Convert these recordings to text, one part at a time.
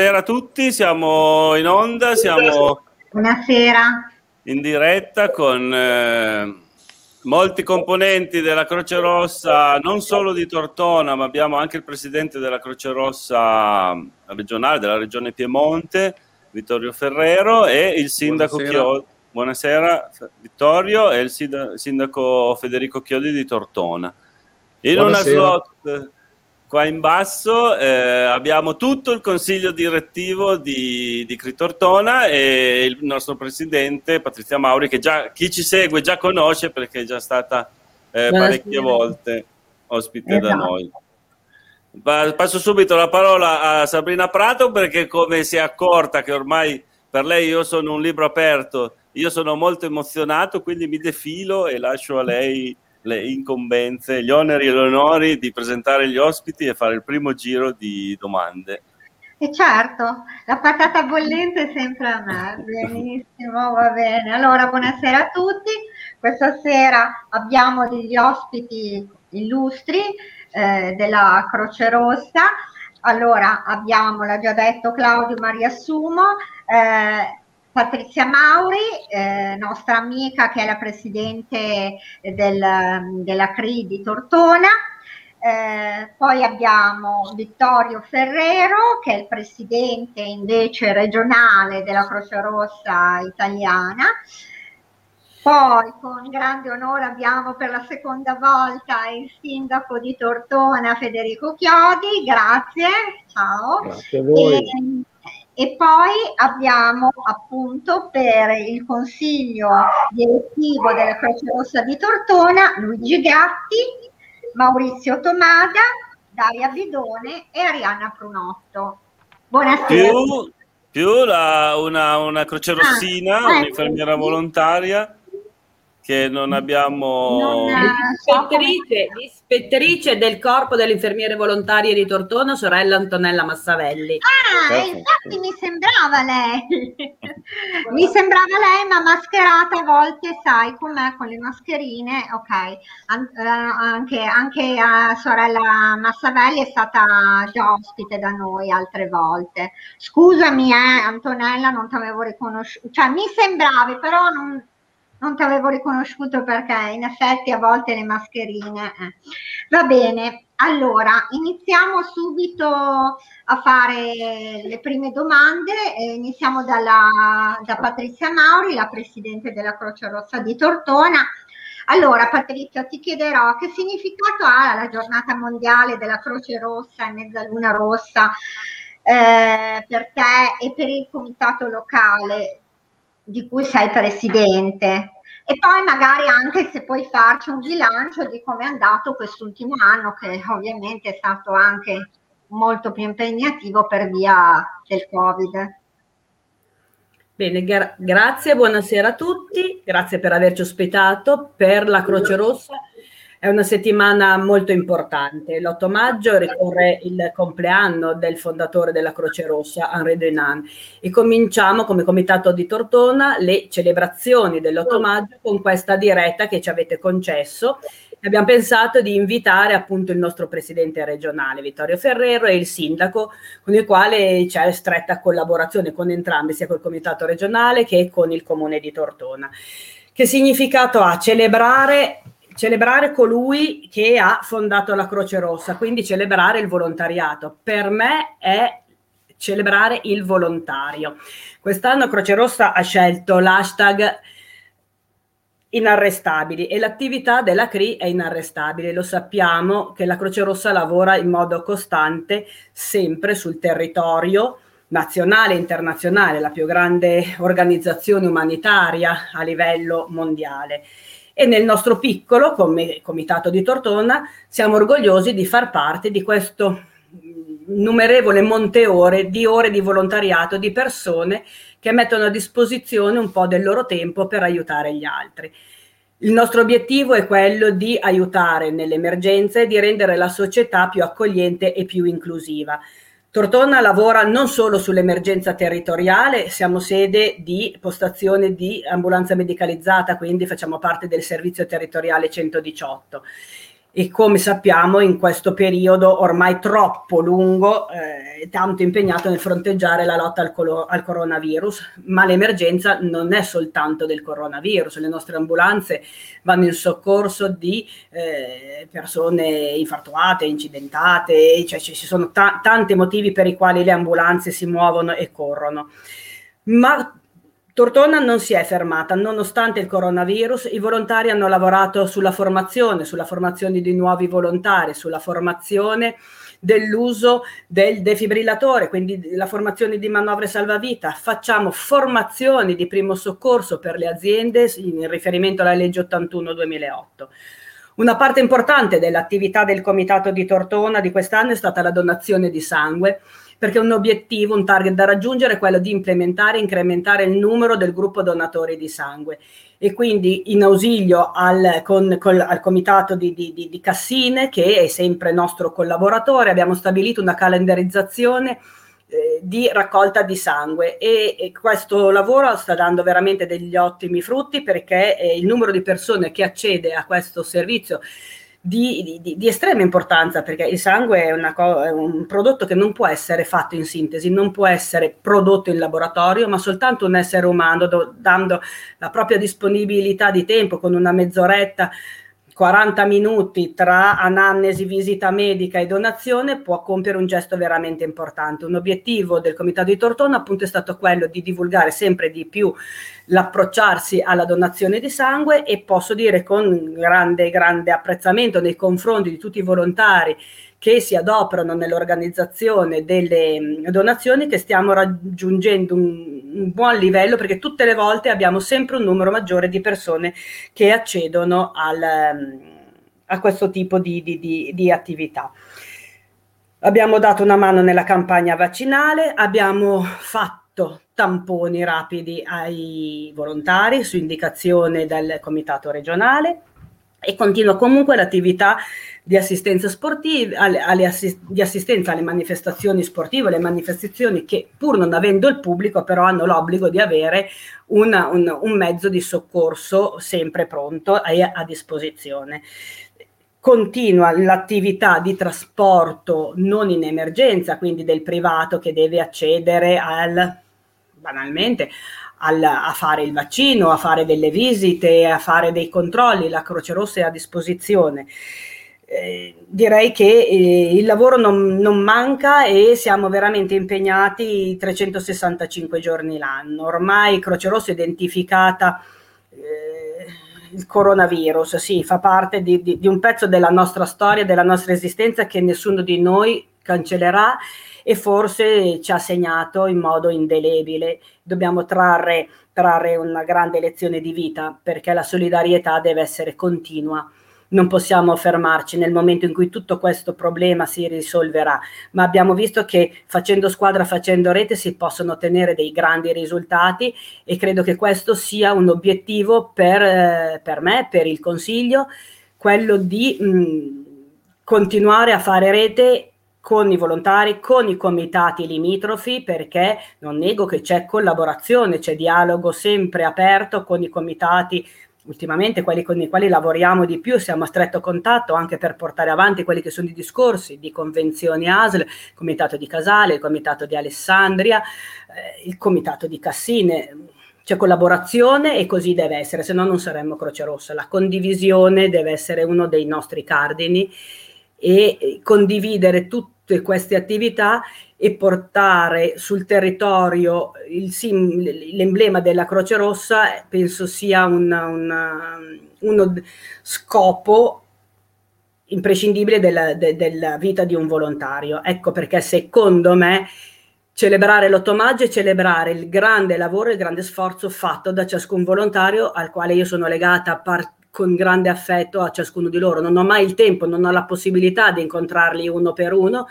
buonasera a tutti, siamo in onda, siamo buonasera. in diretta con eh, molti componenti della Croce Rossa, non solo di Tortona, ma abbiamo anche il presidente della Croce Rossa regionale della regione Piemonte, Vittorio Ferrero, e il sindaco Chiodi. Buonasera Vittorio e il sindaco Federico Chiodi di Tortona. In Buonasera. una slot qua in basso eh, abbiamo tutto il consiglio direttivo di, di Critortona e il nostro presidente Patrizia Mauri che già chi ci segue già conosce perché è già stata eh, parecchie volte ospite esatto. da noi. Passo subito la parola a Sabrina Prato perché come si è accorta che ormai per lei io sono un libro aperto, io sono molto emozionato, quindi mi defilo e lascio a lei le incombenze, gli oneri e gli onori di presentare gli ospiti e fare il primo giro di domande. E certo, la patata bollente è sempre a me, benissimo, va bene. Allora, buonasera a tutti. Questa sera abbiamo degli ospiti illustri eh, della Croce Rossa. Allora, abbiamo, l'ha già detto Claudio Maria Sumo, eh, Patrizia Mauri, eh, nostra amica che è la presidente del, della CRI di Tortona, eh, poi abbiamo Vittorio Ferrero che è il presidente invece regionale della Croce Rossa italiana. Poi con grande onore abbiamo per la seconda volta il sindaco di Tortona Federico Chiodi, grazie, ciao. Grazie a voi. E, e poi abbiamo appunto per il consiglio direttivo della Croce Rossa di Tortona Luigi Gatti, Maurizio Tomada, Daria Bidone e Arianna Prunotto. Buonasera. Più, più la, una, una croce rossina, ah, un'infermiera volontaria che non abbiamo... L'ispettrice, l'ispettrice, del corpo delle infermiere volontarie di Tortona, sorella Antonella Massavelli. Ah, Perfetto. infatti mi sembrava lei. mi sembrava lei, ma mascherata a volte, sai com'è con le mascherine. Ok, An- eh, anche, anche uh, sorella Massavelli è stata già ospite da noi altre volte. Scusami, eh, Antonella, non ti avevo riconosciuto. Cioè, mi sembravi, però non non ti avevo riconosciuto perché in effetti a volte le mascherine. Eh. Va bene, allora iniziamo subito a fare le prime domande. Eh, iniziamo dalla, da Patrizia Mauri, la presidente della Croce Rossa di Tortona. Allora, Patrizia, ti chiederò che significato ha la giornata mondiale della Croce Rossa e Mezzaluna Rossa eh, per te e per il comitato locale di cui sei presidente. E poi magari anche se puoi farci un bilancio di come è andato quest'ultimo anno, che ovviamente è stato anche molto più impegnativo per via del Covid. Bene, gra- grazie, buonasera a tutti, grazie per averci ospitato per la Croce Rossa è una settimana molto importante. L'8 maggio ricorre il compleanno del fondatore della Croce Rossa, Henri Dunant, e cominciamo come comitato di Tortona le celebrazioni dell'8 maggio con questa diretta che ci avete concesso. Abbiamo pensato di invitare appunto il nostro presidente regionale Vittorio Ferrero e il sindaco con il quale c'è stretta collaborazione con entrambi, sia col comitato regionale che con il comune di Tortona. Che significato ha celebrare celebrare colui che ha fondato la Croce Rossa, quindi celebrare il volontariato. Per me è celebrare il volontario. Quest'anno Croce Rossa ha scelto l'hashtag inarrestabili e l'attività della CRI è inarrestabile. Lo sappiamo che la Croce Rossa lavora in modo costante sempre sul territorio nazionale e internazionale, la più grande organizzazione umanitaria a livello mondiale e nel nostro piccolo, come Comitato di Tortona, siamo orgogliosi di far parte di questo numerevole monte ore di ore di volontariato di persone che mettono a disposizione un po' del loro tempo per aiutare gli altri. Il nostro obiettivo è quello di aiutare nelle emergenze e di rendere la società più accogliente e più inclusiva. Tortona lavora non solo sull'emergenza territoriale, siamo sede di postazione di ambulanza medicalizzata, quindi facciamo parte del servizio territoriale 118. E come sappiamo in questo periodo ormai troppo lungo eh, tanto impegnato nel fronteggiare la lotta al, colo- al, coronavirus, ma l'emergenza non è soltanto del coronavirus, le nostre ambulanze vanno in soccorso di eh, persone infartuate, incidentate, cioè ci sono ta- tanti motivi per i quali le ambulanze si muovono e corrono. Ma Tortona non si è fermata, nonostante il coronavirus, i volontari hanno lavorato sulla formazione, sulla formazione di nuovi volontari, sulla formazione dell'uso del defibrillatore, quindi la formazione di manovre salvavita. Facciamo formazioni di primo soccorso per le aziende in riferimento alla legge 81-2008. Una parte importante dell'attività del comitato di Tortona di quest'anno è stata la donazione di sangue perché un obiettivo, un target da raggiungere è quello di implementare e incrementare il numero del gruppo donatori di sangue. E quindi in ausilio al, con, con, al comitato di, di, di, Cassine, che è sempre nostro collaboratore, abbiamo stabilito una calendarizzazione eh, di raccolta di sangue e, e, questo lavoro sta dando veramente degli ottimi frutti perché eh, il numero di persone che accede a questo servizio di, di, di, estrema importanza perché il sangue è, co- è, un prodotto che non può essere fatto in sintesi, non può essere prodotto in laboratorio, ma soltanto un essere umano do- dando la propria disponibilità di tempo con una mezz'oretta 40 minuti tra anamnesi, visita medica e donazione può compiere un gesto veramente importante. Un obiettivo del Comitato di Tortona appunto è stato quello di divulgare sempre di più l'approcciarsi alla donazione di sangue e posso dire con grande, grande apprezzamento nei confronti di tutti i volontari che si adoperano nell'organizzazione delle mm, donazioni che stiamo raggiungendo un, un, buon livello perché tutte le volte abbiamo sempre un numero maggiore di persone che accedono al, mm, a questo tipo di, di, di, di attività. Abbiamo dato una mano nella campagna vaccinale, abbiamo fatto tamponi rapidi ai volontari su indicazione del comitato regionale e continua comunque l'attività di assistenza sportiva, alle, alle assist- di assistenza alle manifestazioni sportive, alle manifestazioni che pur non avendo il pubblico però hanno l'obbligo di avere una, un, un, mezzo di soccorso sempre pronto e a, a disposizione. Continua l'attività di trasporto non in emergenza, quindi del privato che deve accedere al banalmente al, a fare il vaccino, a fare delle visite, a fare dei controlli, la Croce Rossa è a disposizione. Eh, direi che eh, il lavoro non, non, manca e siamo veramente impegnati 365 giorni l'anno. Ormai Croce Rossa è identificata eh, il coronavirus, sì, fa parte di, di, di un pezzo della nostra storia, della nostra esistenza che nessuno di noi cancellerà e forse ci ha segnato in modo indelebile. Dobbiamo trarre, trarre una grande lezione di vita perché la solidarietà deve essere continua non possiamo fermarci nel momento in cui tutto questo problema si risolverà, ma abbiamo visto che facendo squadra, facendo rete si possono ottenere dei grandi risultati e credo che questo sia un obiettivo per, eh, per me, per il Consiglio, quello di mh, continuare a fare rete con i volontari, con i comitati limitrofi, perché non nego che c'è collaborazione, c'è dialogo sempre aperto con i comitati ultimamente quelli con i quali lavoriamo di più, siamo a stretto contatto anche per portare avanti quelli che sono i discorsi di convenzioni ASL, il comitato di Casale, il comitato di Alessandria, eh, il comitato di Cassine. C'è collaborazione e così deve essere, se no non saremmo Croce Rossa. La condivisione deve essere uno dei nostri cardini e condividere tutte queste attività e portare sul territorio il sim, l'emblema della Croce Rossa penso sia una, una, uno scopo imprescindibile della, de, della, vita di un volontario. Ecco perché secondo me celebrare l'8 maggio è celebrare il grande lavoro, il grande sforzo fatto da ciascun volontario al quale io sono legata par- con grande affetto a ciascuno di loro. Non ho mai il tempo, non ho la possibilità di incontrarli uno per uno,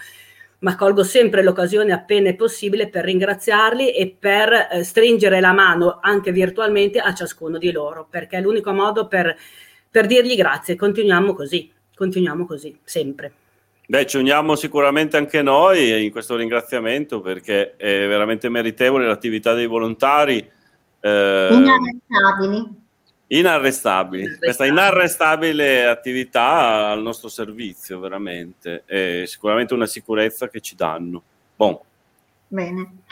ma colgo sempre l'occasione appena è possibile per ringraziarli e per eh, stringere la mano anche virtualmente a ciascuno di loro, perché è l'unico modo per, per dirgli grazie. Continuiamo così, continuiamo così, sempre. Beh, ci uniamo sicuramente anche noi in questo ringraziamento perché è veramente meritevole l'attività dei volontari. Eh, Inaccettabili. Inarrestabili, questa inarrestabile attività al nostro servizio, veramente, è sicuramente una sicurezza che ci danno. Bon. Bene.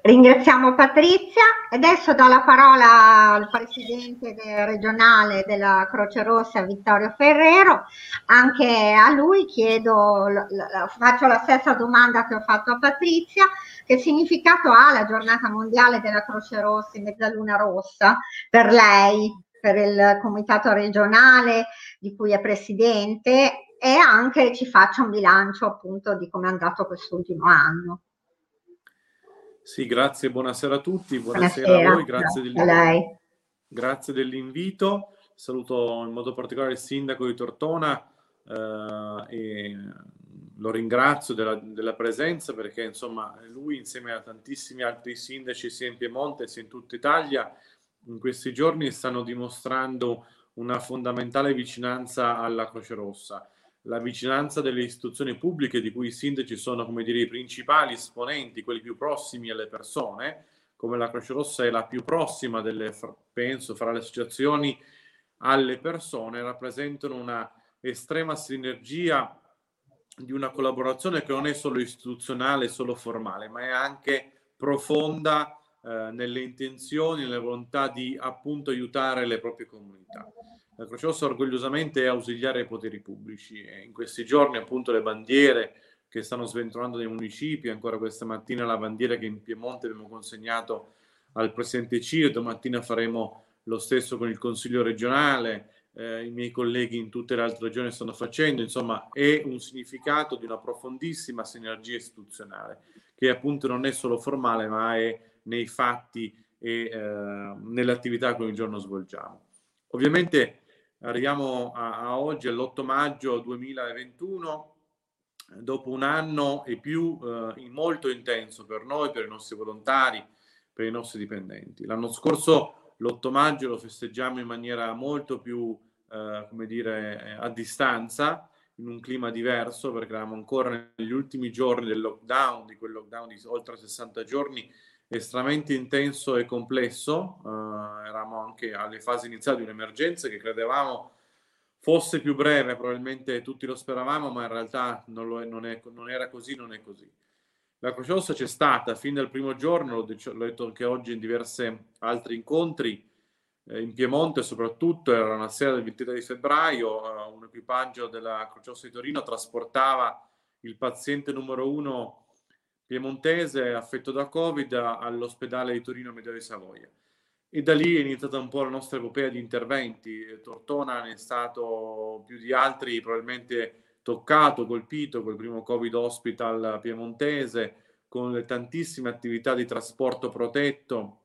Ringraziamo Patrizia e adesso do la parola al presidente del regionale della Croce Rossa Vittorio Ferrero. Anche a lui chiedo, faccio la stessa domanda che ho fatto a Patrizia, che significato ha la giornata mondiale della Croce Rossa in Mezzaluna Rossa per lei? Per il comitato regionale di cui è presidente e anche ci faccia un bilancio appunto di come è andato quest'ultimo anno. Sì, grazie, buonasera a tutti, buonasera, buonasera a voi, grazie, dell'invito. grazie dell'invito. Saluto in modo particolare il sindaco di Tortona eh, e lo ringrazio della, della, presenza perché insomma lui insieme a tantissimi altri sindaci sia in Piemonte sia in tutta Italia in questi giorni stanno dimostrando una fondamentale vicinanza alla Croce Rossa. La vicinanza delle istituzioni pubbliche di cui i sindaci sono, come dire, i principali esponenti, quelli più prossimi alle persone, come la Croce Rossa è la più prossima delle, penso, fra le associazioni alle persone, rappresentano una estrema sinergia di una collaborazione che non è solo istituzionale, solo formale, ma è anche profonda eh, nelle intenzioni, nella volontà di appunto aiutare le proprie comunità. La Croce Rossa orgogliosamente è ausiliare ai poteri pubblici e in questi giorni appunto le bandiere che stanno sventolando nei municipi, ancora questa mattina la bandiera che in Piemonte abbiamo consegnato al Presidente Ciro, domattina faremo lo stesso con il Consiglio regionale, eh, i miei colleghi in tutte le altre regioni stanno facendo, insomma è un significato di una profondissima sinergia istituzionale che appunto non è solo formale ma è nei fatti e eh, nelle attività che ogni giorno svolgiamo. Ovviamente arriviamo a, a oggi, all'8 maggio 2021, dopo un anno e più eh, molto intenso per noi, per i nostri volontari, per i nostri dipendenti. L'anno scorso, l'8 maggio, lo festeggiamo in maniera molto più, eh, come dire, eh, a distanza, in un clima diverso, perché eravamo ancora negli ultimi giorni del lockdown, di quel lockdown di oltre 60 giorni estremamente intenso e complesso, uh, eravamo anche alle fasi iniziali di un'emergenza che credevamo fosse più breve, probabilmente tutti lo speravamo, ma in realtà non, lo non, è, non era così, non è così. La Croce Rossa c'è stata fin dal primo giorno, l'ho, detto, l'ho detto anche oggi in diversi altri incontri, eh, in Piemonte soprattutto, era una sera del 23 di febbraio, eh, un equipaggio della Croce Rossa di Torino trasportava il paziente numero uno piemontese affetto da Covid all'ospedale di Torino Medio Savoia. E da lì è iniziata un po' la nostra epopea di interventi. Tortona ne è stato più di altri probabilmente toccato, colpito col primo Covid hospital piemontese, con le tantissime attività di trasporto protetto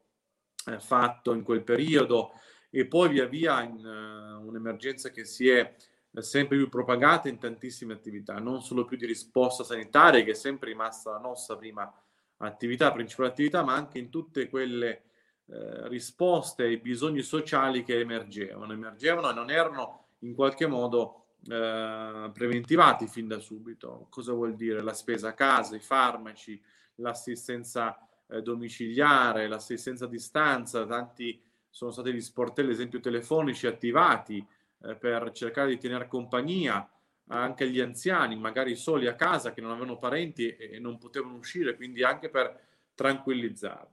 eh, fatto in quel periodo e poi via via in uh, un'emergenza che si è sempre più propagata in tantissime attività, non solo più di risposta sanitaria, che è sempre rimasta la nostra prima attività, principale attività, ma anche in tutte quelle eh, risposte ai bisogni sociali che emergevano, emergevano e non erano in qualche modo eh, preventivati fin da subito. Cosa vuol dire? La spesa a casa, i farmaci, l'assistenza eh, domiciliare, l'assistenza a distanza, tanti sono stati gli sportelli, ad esempio telefonici, attivati eh, per cercare di tenere compagnia anche agli anziani, magari soli a casa, che non avevano parenti e, non potevano uscire, quindi anche per tranquillizzare.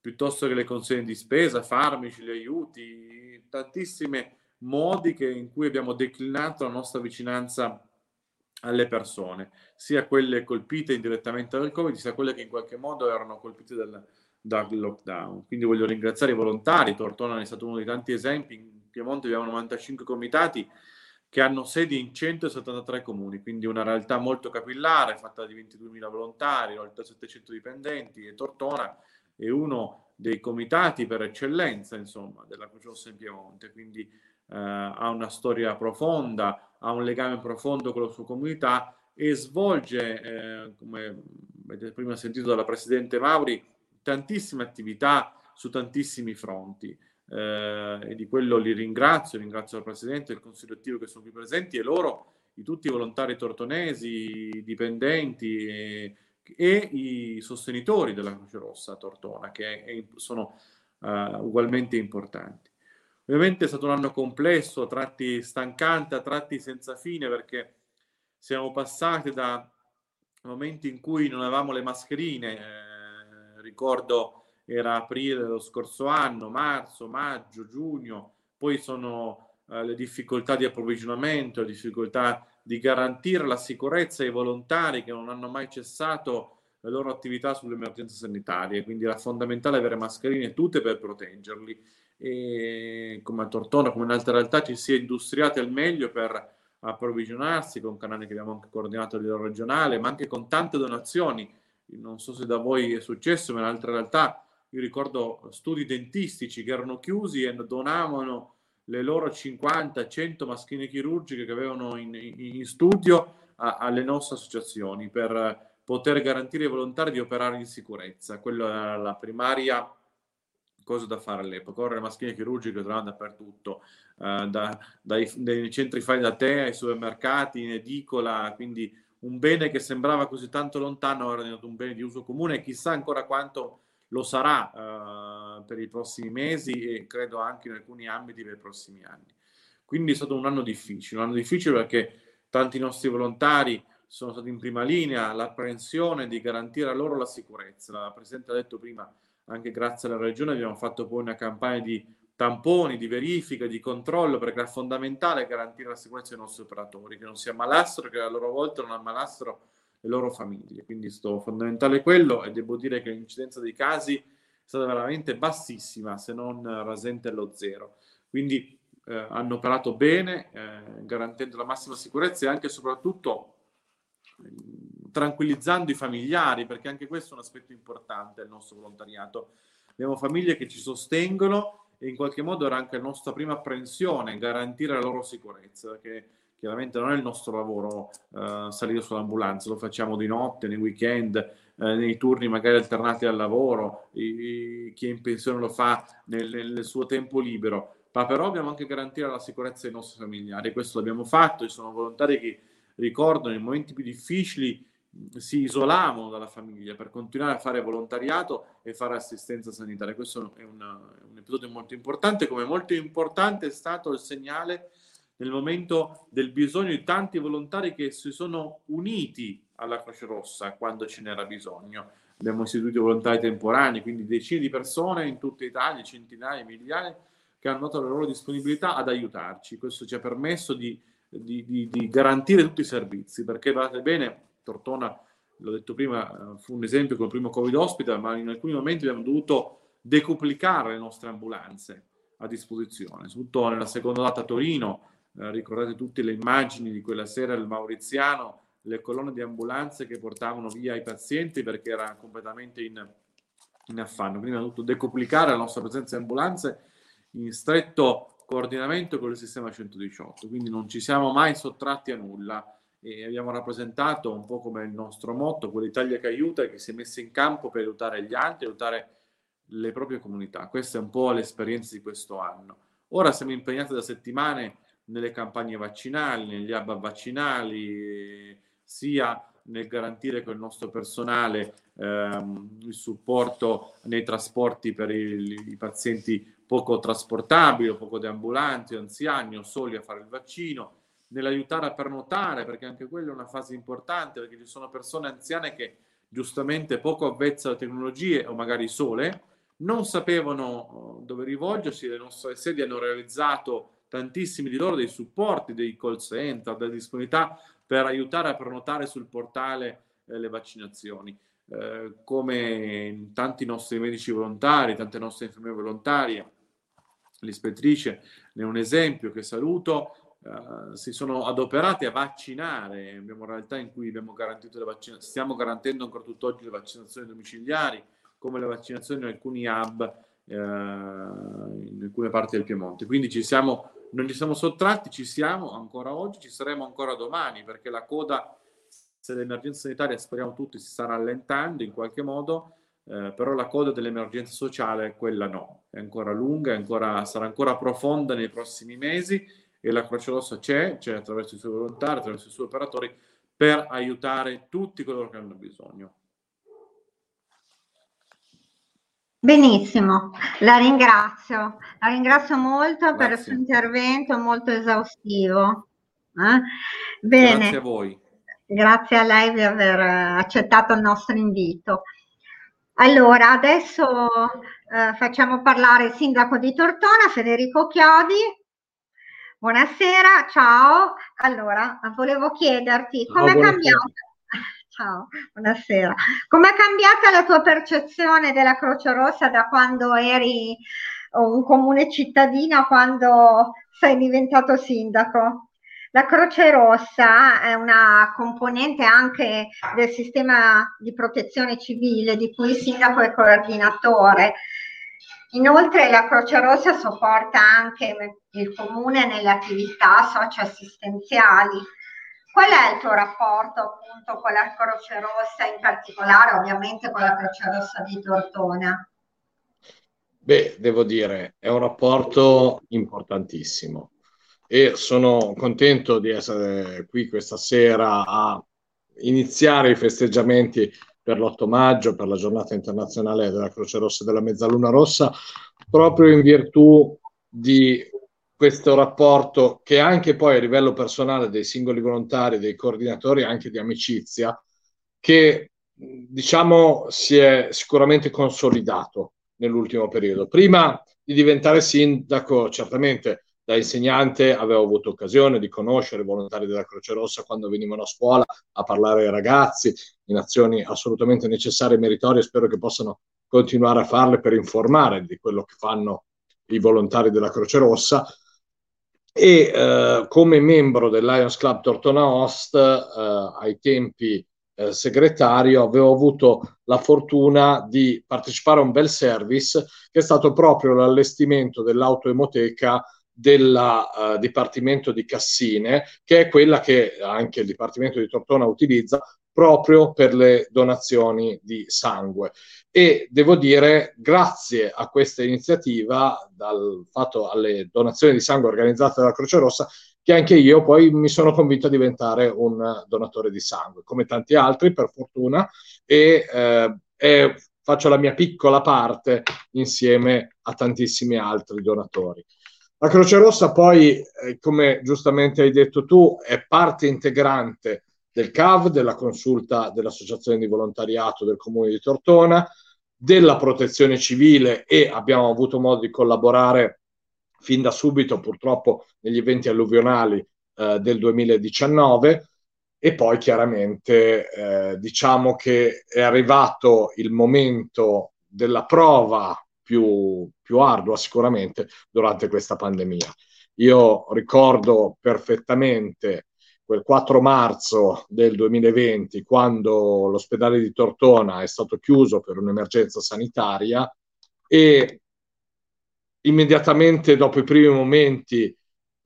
Piuttosto che le consegne di spesa, farmici, gli aiuti, tantissimi modi che, in cui abbiamo declinato la nostra vicinanza alle persone, sia quelle colpite indirettamente dal Covid, sia quelle che in qualche modo erano colpite dal, dal lockdown. Quindi voglio ringraziare i volontari, Tortona è stato uno dei tanti esempi Piemonte abbiamo 95 comitati che hanno sedi in 173 comuni, quindi una realtà molto capillare, fatta di 22.000 volontari, oltre 700 dipendenti e Tortona è uno dei comitati per eccellenza, insomma, della Rossa in Piemonte, quindi eh, ha una storia profonda, ha un legame profondo con la sua comunità e svolge, eh, come avete prima sentito dalla Presidente Mauri, tantissime attività su tantissimi fronti eh, e di quello li ringrazio, ringrazio il Presidente e il Consiglio attivo che sono qui presenti e loro, i, tutti i volontari tortonesi, i dipendenti e, e, i sostenitori della Croce Rossa Tortona che è, sono uh, ugualmente importanti. Ovviamente è stato un anno complesso, a tratti stancante, a tratti senza fine, perché siamo passati da momenti in cui non avevamo le mascherine, eh, ricordo era aprile dello scorso anno, marzo, maggio, giugno, poi sono eh, le difficoltà di approvvigionamento, le difficoltà di garantire la sicurezza ai volontari che non hanno mai cessato le loro attività sulle emergenze sanitarie, quindi era fondamentale avere mascherine tutte per proteggerli e come a Tortona, come in altre realtà ci si è industriati al meglio per approvvigionarsi con canali che abbiamo anche coordinato a livello regionale, ma anche con tante donazioni. Non so se da voi è successo, ma in altre realtà io ricordo studi dentistici che erano chiusi e donavano le loro 50-100 maschine chirurgiche che avevano in, in studio a, alle nostre associazioni per poter garantire ai volontari di operare in sicurezza. Quella era la primaria cosa da fare all'epoca. Ora le maschine chirurgiche trovano dappertutto, eh, da, dai, dai, centri fai da te ai supermercati, in edicola, quindi un bene che sembrava così tanto lontano ora è diventato un bene di uso comune e chissà ancora quanto lo sarà uh, per i prossimi mesi e credo anche in alcuni ambiti per i prossimi anni. Quindi è stato un anno difficile, un anno difficile perché tanti nostri volontari sono stati in prima linea, l'apprensione di garantire a loro la sicurezza. La Presidente ha detto prima, anche grazie alla Regione abbiamo fatto poi una campagna di tamponi, di verifica, di controllo, perché è fondamentale garantire la sicurezza dei nostri operatori, che non si ammalassero, che a loro volta non ammalassero le loro famiglie. Quindi sto fondamentale quello e devo dire che l'incidenza dei casi è stata veramente bassissima, se non rasente allo zero. Quindi eh, hanno operato bene, eh, garantendo la massima sicurezza e anche e soprattutto eh, tranquillizzando i familiari, perché anche questo è un aspetto importante del nostro volontariato. Abbiamo famiglie che ci sostengono e in qualche modo era anche la nostra prima apprensione, garantire la loro sicurezza, perché chiaramente non è il nostro lavoro uh, salire sull'ambulanza, lo facciamo di notte, nei weekend, uh, nei turni magari alternati al lavoro, i, chi è in pensione lo fa nel, nel, suo tempo libero, ma però dobbiamo anche garantire la sicurezza dei nostri familiari, questo l'abbiamo fatto, ci sono volontari che ricordano nei momenti più difficili si isolavano dalla famiglia per continuare a fare volontariato e fare assistenza sanitaria. Questo è un, un episodio molto importante, come molto importante è stato il segnale nel momento del bisogno di tanti volontari che si sono uniti alla Croce Rossa quando ce n'era bisogno. Abbiamo istituito volontari temporanei, quindi decine di persone in tutta Italia, centinaia, migliaia, che hanno dato la loro disponibilità ad aiutarci. Questo ci ha permesso di, di, di, di garantire tutti i servizi, perché guardate bene, Tortona, l'ho detto prima, fu un esempio con il primo Covid Hospital, ma in alcuni momenti abbiamo dovuto decuplicare le nostre ambulanze a disposizione, soprattutto nella seconda data a Torino, eh, ricordate tutte le immagini di quella sera del Mauriziano, le colonne di ambulanze che portavano via i pazienti perché era completamente in, in affanno. Quindi abbiamo dovuto decuplicare la nostra presenza in ambulanze in stretto coordinamento con il sistema 118, quindi non ci siamo mai sottratti a nulla e abbiamo rappresentato un po' come il nostro motto, quell'Italia che aiuta e che si è messa in campo per aiutare gli altri, aiutare le proprie comunità. Questa è un po' l'esperienza di questo anno. Ora siamo impegnati da settimane nelle campagne vaccinali, negli hub vaccinali, sia nel garantire con il nostro personale ehm, il supporto nei trasporti per i, i, pazienti poco trasportabili o poco deambulanti, anziani o soli a fare il vaccino, nell'aiutare a pernotare, perché anche quella è una fase importante, perché ci sono persone anziane che giustamente poco avvezze alle tecnologie o magari sole, non sapevano oh, dove rivolgersi, le nostre sedi hanno realizzato tantissimi di loro dei supporti, dei call center, della disponibilità per aiutare a prenotare sul portale eh, le vaccinazioni. Eh, come tanti nostri medici volontari, tante nostre infermiere volontarie, l'ispettrice ne è un esempio che saluto, eh, si sono adoperate a vaccinare. Abbiamo realtà in cui abbiamo garantito le vaccinazioni, stiamo garantendo ancora tutt'oggi le vaccinazioni domiciliari, come le vaccinazioni in alcuni hub eh, in alcune parti del Piemonte. Quindi ci siamo non ci siamo sottratti, ci siamo ancora oggi, ci saremo ancora domani, perché la coda, se l'emergenza sanitaria speriamo tutti si sta rallentando in qualche modo, eh, però la coda dell'emergenza sociale, quella no, è ancora lunga, è ancora, sarà ancora profonda nei prossimi mesi e la Croce Rossa c'è, c'è attraverso i suoi volontari, attraverso i suoi operatori, per aiutare tutti coloro che hanno bisogno. Benissimo, La ringrazio, la ringrazio molto Grazie. per il suo intervento molto esaustivo. Eh? Bene. Grazie a voi. Grazie a lei per aver accettato il nostro invito. Allora, adesso eh, facciamo parlare il sindaco di Tortona, Federico Chiodi. Buonasera, ciao. Allora, volevo chiederti come è cambiata Ciao, buonasera. Com'è cambiata la tua percezione della Croce Rossa da quando eri un comune cittadino a quando sei diventato sindaco? La Croce Rossa è una componente anche del sistema di protezione civile di cui il sindaco è coordinatore. Inoltre la Croce Rossa sopporta anche il comune nelle attività socioassistenziali Qual è il tuo rapporto appunto con la Croce Rossa, in particolare ovviamente con la Croce Rossa di Tortona? Beh, devo dire, è un rapporto importantissimo e sono contento di essere qui questa sera a iniziare i festeggiamenti per l'8 maggio, per la giornata internazionale della Croce Rossa e della Mezzaluna Rossa, proprio in virtù di questo rapporto che anche poi a livello personale dei singoli volontari, dei coordinatori, anche di amicizia, che diciamo si è sicuramente consolidato nell'ultimo periodo. Prima di diventare sindaco, certamente da insegnante avevo avuto occasione di conoscere i volontari della Croce Rossa quando venivano a scuola a parlare ai ragazzi in azioni assolutamente necessarie e meritorie. Spero che possano continuare a farle per informare di quello che fanno i volontari della Croce Rossa e eh, come membro del Lions Club Tortona Host eh, ai tempi eh, segretario avevo avuto la fortuna di partecipare a un bel service che è stato proprio l'allestimento dell'autoemoteca del uh, Dipartimento di Cassine, che è quella che anche il Dipartimento di Tortona utilizza proprio per le donazioni di sangue. E devo dire, grazie a questa iniziativa, dal fatto alle donazioni di sangue organizzate dalla Croce Rossa, che anche io poi mi sono convinto a diventare un donatore di sangue, come tanti altri, per fortuna, e, eh, e faccio la mia piccola parte insieme a tantissimi altri donatori. La Croce Rossa poi, eh, come giustamente hai detto tu, è parte integrante del CAV, della consulta dell'Associazione di Volontariato del Comune di Tortona, della protezione civile e abbiamo avuto modo di collaborare fin da subito purtroppo negli eventi alluvionali eh, del 2019 e poi chiaramente eh, diciamo che è arrivato il momento della prova più, più ardua sicuramente durante questa pandemia. Io ricordo perfettamente quel 4 marzo del 2020, quando l'ospedale di Tortona è stato chiuso per un'emergenza sanitaria e immediatamente dopo i primi momenti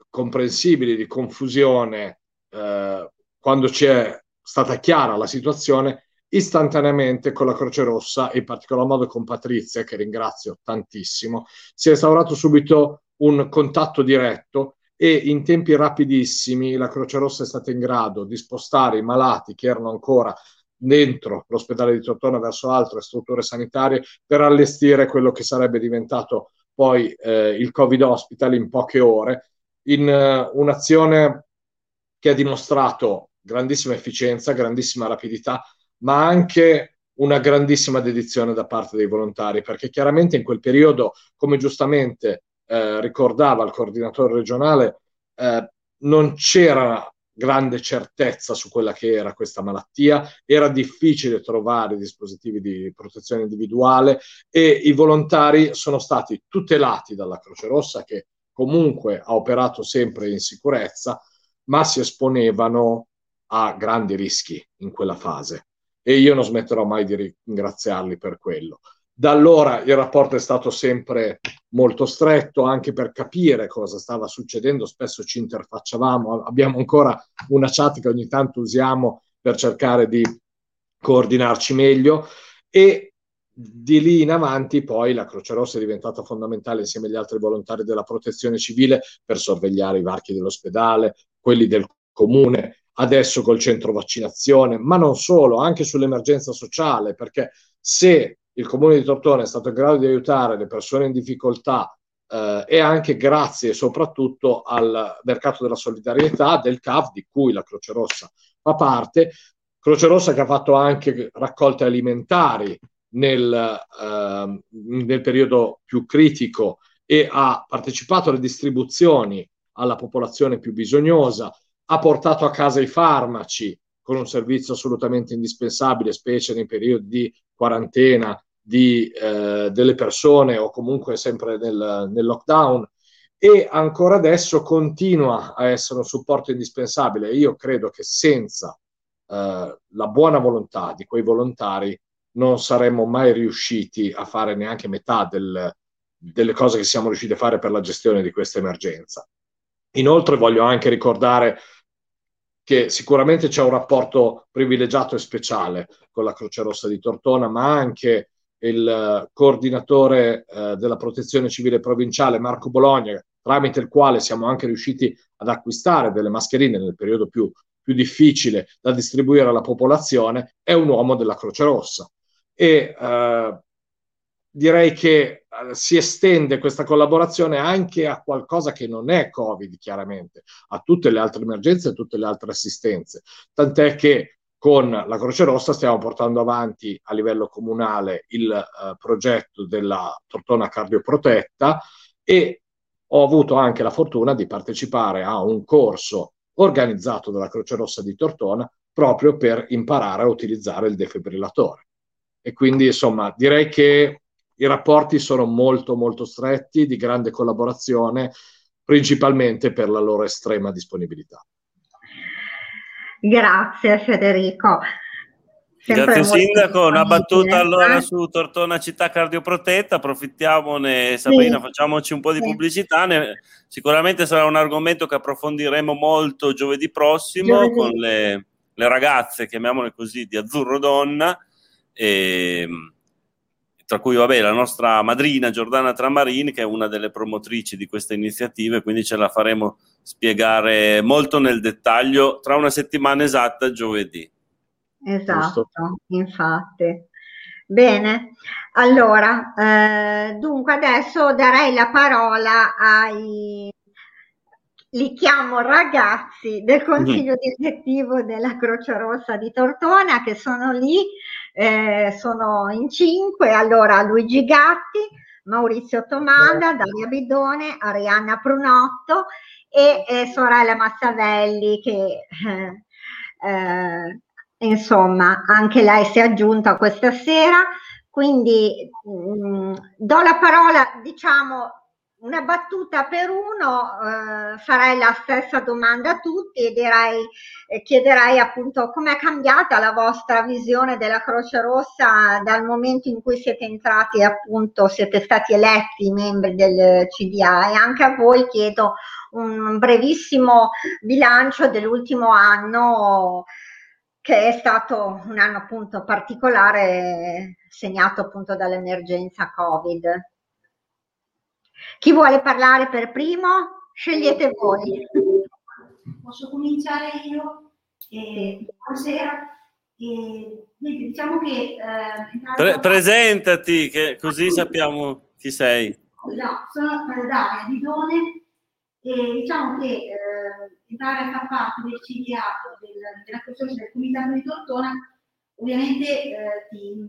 comprensibili di confusione, eh, quando ci è stata chiara la situazione, istantaneamente con la Croce Rossa e in particolar modo con Patrizia, che ringrazio tantissimo, si è instaurato subito un contatto diretto e in tempi rapidissimi la Croce Rossa è stata in grado di spostare i malati che erano ancora dentro l'ospedale di Tortona verso altre strutture sanitarie per allestire quello che sarebbe diventato poi eh, il Covid Hospital in poche ore, in uh, un'azione che ha dimostrato grandissima efficienza, grandissima rapidità, ma anche una grandissima dedizione da parte dei volontari, perché chiaramente in quel periodo, come giustamente eh, ricordava il coordinatore regionale, eh, non c'era grande certezza su quella che era questa malattia, era difficile trovare dispositivi di protezione individuale e i volontari sono stati tutelati dalla Croce Rossa che comunque ha operato sempre in sicurezza, ma si esponevano a grandi rischi in quella fase e io non smetterò mai di ringraziarli per quello. Da allora il rapporto è stato sempre molto stretto anche per capire cosa stava succedendo, spesso ci interfacciavamo, abbiamo ancora una chat che ogni tanto usiamo per cercare di coordinarci meglio. E di lì in avanti poi la Croce Rossa è diventata fondamentale insieme agli altri volontari della protezione civile per sorvegliare i varchi dell'ospedale, quelli del comune, adesso col centro vaccinazione, ma non solo, anche sull'emergenza sociale, perché se il comune di Tortona è stato in grado di aiutare le persone in difficoltà eh, e anche grazie soprattutto al mercato della solidarietà del CAF di cui la Croce Rossa fa parte, Croce Rossa che ha fatto anche raccolte alimentari nel, eh, nel periodo più critico e ha partecipato alle distribuzioni alla popolazione più bisognosa, ha portato a casa i farmaci con un servizio assolutamente indispensabile, specie nei periodi di quarantena di, eh, delle persone o comunque sempre nel, nel lockdown e ancora adesso continua a essere un supporto indispensabile. Io credo che senza eh, la buona volontà di quei volontari non saremmo mai riusciti a fare neanche metà del, delle cose che siamo riusciti a fare per la gestione di questa emergenza. Inoltre voglio anche ricordare che sicuramente c'è un rapporto privilegiato e speciale con la Croce Rossa di Tortona, ma anche il coordinatore eh, della protezione civile provinciale Marco Bologna, tramite il quale siamo anche riusciti ad acquistare delle mascherine nel periodo più, più difficile da distribuire alla popolazione, è un uomo della Croce Rossa. E eh, direi che eh, si estende questa collaborazione anche a qualcosa che non è Covid, chiaramente, a tutte le altre emergenze e tutte le altre assistenze. Tant'è che con la Croce Rossa stiamo portando avanti a livello comunale il eh, progetto della Tortona Cardioprotetta e ho avuto anche la fortuna di partecipare a un corso organizzato dalla Croce Rossa di Tortona proprio per imparare a utilizzare il defibrillatore. E quindi, insomma, direi che i rapporti sono molto molto stretti, di grande collaborazione, principalmente per la loro estrema disponibilità. Grazie Federico. Sempre Grazie Sindaco, una battuta allora su Tortona Città Cardioprotetta, approfittiamone Sabrina, sì. facciamoci un po' di sì. pubblicità, sicuramente sarà un argomento che approfondiremo molto giovedì prossimo giovedì. con le, le, ragazze, chiamiamole così, di Azzurro Donna, e, tra cui vabbè, la nostra madrina Giordana Tramarini, che è una delle promotrici di questa iniziativa, quindi ce la faremo spiegare molto nel dettaglio tra una settimana esatta, giovedì. Esatto, infatti. Bene, allora, eh, dunque adesso darei la parola ai, li chiamo ragazzi del consiglio mm-hmm. direttivo della Croce Rossa di Tortona che sono lì eh, sono in cinque, allora Luigi Gatti, Maurizio Tomada, Daria Bidone, Arianna Prunotto e, e sorella Massavelli che eh, eh, insomma anche lei si è aggiunta questa sera. Quindi mh, mm, do la parola, diciamo, una battuta per uno, eh, farei la stessa domanda a tutti e direi, eh, chiederei appunto com'è cambiata la vostra visione della Croce Rossa dal momento in cui siete entrati appunto, siete stati eletti membri del CDA e anche a voi chiedo un brevissimo bilancio dell'ultimo anno che è stato un anno appunto particolare segnato appunto dall'emergenza Covid. Chi vuole parlare per primo? Scegliete voi. Posso cominciare io? Eh, buonasera. Eh, diciamo che, eh, Pre- presentati, che così sappiamo chi sei. No, sono Daria Bidone e diciamo che eh, entrare a far parte del CDA, del, della costruzione del Comitato di Tortona, ovviamente eh, ti,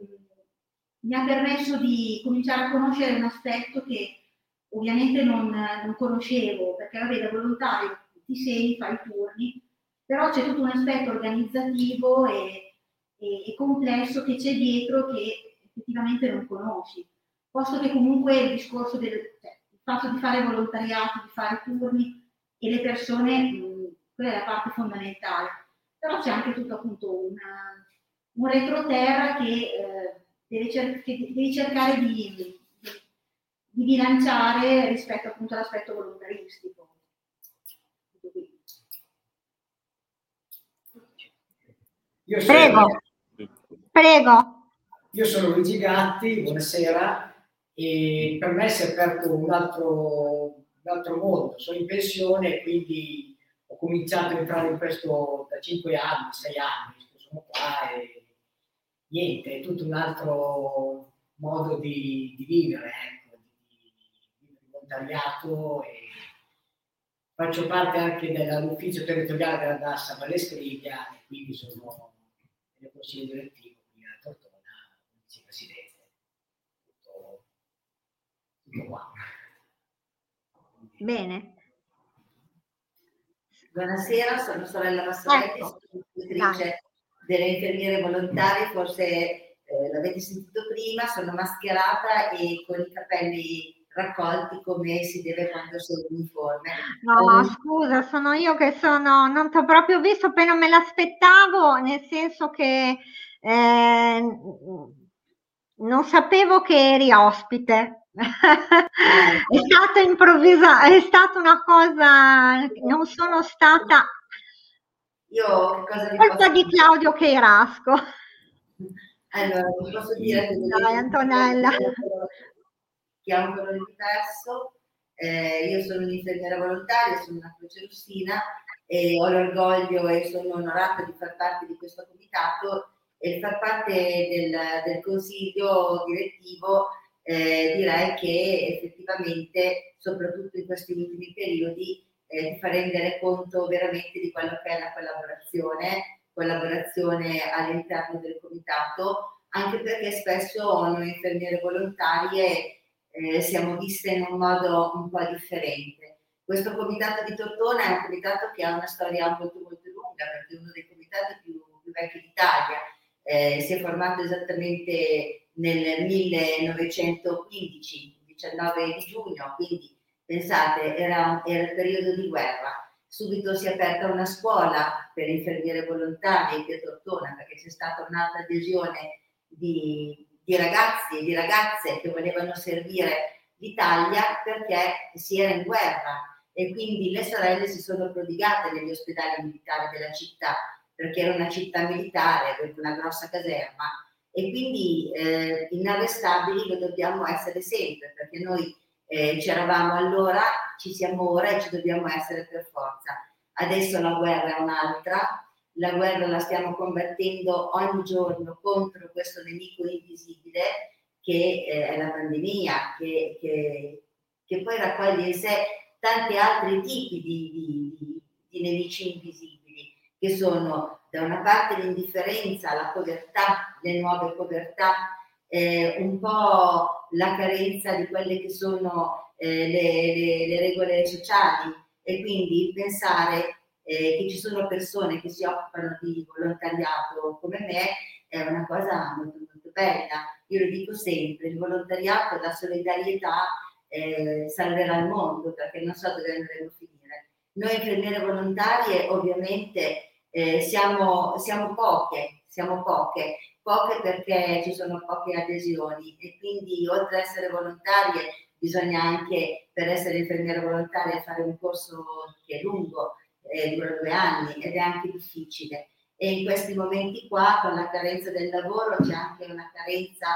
mi ha permesso di cominciare a conoscere un aspetto che ovviamente non, non conoscevo, perché vabbè, da volontario ti sei, fai i turni, però c'è tutto un aspetto organizzativo e, e, e complesso che c'è dietro che effettivamente non conosci. Posto che comunque il discorso del cioè, il fatto di fare volontariato, di fare turni e le persone, mh, quella è la parte fondamentale. Però c'è anche tutto appunto una, un retroterra che, eh, deve cer- che devi cercare di, di bilanciare rispetto appunto all'aspetto volontaristico. Io sono, prego, prego. Io sono Luigi Gatti, buonasera, e per me si è aperto un altro, un altro mondo. Sono in pensione, quindi ho cominciato a entrare in questo da 5 anni, 6 anni, sono qua e niente, è tutto un altro modo di, di vivere, ecco, volontariato e faccio parte anche dell'ufficio territoriale della Dassa Valescrivia e quindi sono nel consiglio direttivo qui a Tortona, vicepresidente. Tutto, tutto qua. Bene. Buonasera, sono sorella Massoretti, ecco. sono istruttrice delle infermiere volontarie, forse eh, l'avete sentito prima, sono mascherata e con i capelli raccolti come si deve quando sei in uniforme. No, um, scusa, sono io che sono, non ti ho proprio visto, appena me l'aspettavo, nel senso che eh, non sapevo che eri ospite. è stata improvvisata, è stata una cosa, non sono stata io cosa vi colpa di Claudio Cheirasco. Allora, posso dire che Dai, Antonella. Che ha un colore diverso. Eh, io sono un'infermiera volontaria, sono una croce rossina e ho l'orgoglio e sono onorata di far parte di questo comitato e far parte del, del consiglio direttivo eh, direi che effettivamente, soprattutto in questi ultimi periodi, eh, fa rendere conto veramente di quello che è la collaborazione, collaborazione all'interno del comitato, anche perché spesso noi infermiere volontarie eh, siamo viste in un modo un po' differente. Questo comitato di Tortona è un comitato che ha una storia molto molto lunga, perché è uno dei comitati più, più vecchi d'Italia, eh, si è formato esattamente nel 1915, 19 di giugno, quindi Pensate, era, era il periodo di guerra. Subito si è aperta una scuola per infermiere volontarie qui a Tortona perché c'è stata un'alta adesione di, di ragazzi e di ragazze che volevano servire l'Italia perché si era in guerra e quindi le sorelle si sono prodigate negli ospedali militari della città perché era una città militare, una grossa caserma e quindi eh, inarrestabili lo dobbiamo essere sempre perché noi eh, c'eravamo allora, ci siamo ora e ci dobbiamo essere per forza. Adesso la guerra è un'altra, la guerra la stiamo combattendo ogni giorno contro questo nemico invisibile che eh, è la pandemia, che, che, che, poi raccoglie in sé tanti altri tipi di, di, di, nemici invisibili, che sono da una parte l'indifferenza, la povertà, le nuove povertà, eh, un po' la carenza di quelle che sono eh, le, le, le, regole sociali e quindi pensare eh, che ci sono persone che si occupano di volontariato come me è una cosa molto molto bella. Io lo dico sempre, il volontariato, la solidarietà eh, salverà il mondo perché non so dove andremo a finire. Noi infermiere volontarie ovviamente eh, siamo, siamo poche, siamo poche, poche perché ci sono poche adesioni e quindi oltre ad essere volontarie bisogna anche per essere infermiera volontaria fare un corso che è lungo, eh, dura due anni ed è anche difficile. E in questi momenti qua, con la carenza del lavoro, c'è anche una carenza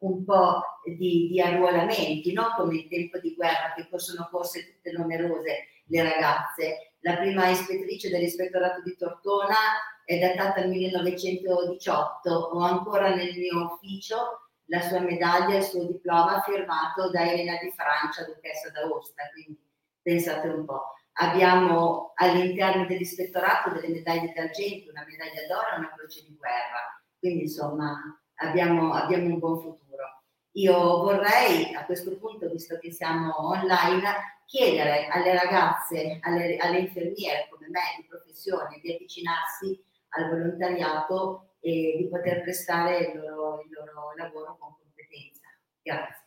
un po' di, di arruolamenti, non come in tempo di guerra che possono forse tutte numerose le ragazze. La prima ispettrice dell'ispettorato di Tortona è datata al 1918, ho ancora nel mio ufficio la sua medaglia e il suo diploma firmato da Elena di Francia, duchessa d'Aosta, quindi pensate un po'. Abbiamo all'interno dell'ispettorato delle medaglie d'argento, una medaglia d'oro e una croce di guerra, quindi insomma abbiamo, abbiamo un buon futuro. Io vorrei a questo punto, visto che siamo online, chiedere alle ragazze, alle, alle infermiere come me di professione di avvicinarsi al volontariato e di poter prestare il loro, il loro lavoro con competenza. Grazie.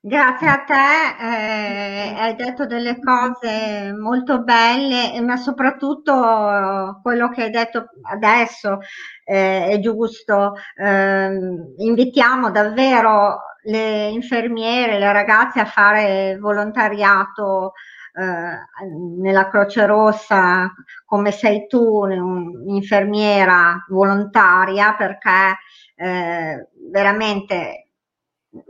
Grazie a te, eh, hai detto delle cose molto belle, ma soprattutto quello che hai detto adesso eh, è giusto. Eh, invitiamo davvero le infermiere, le ragazze a fare volontariato eh, nella Croce Rossa come sei tu, un'infermiera volontaria, perché eh, veramente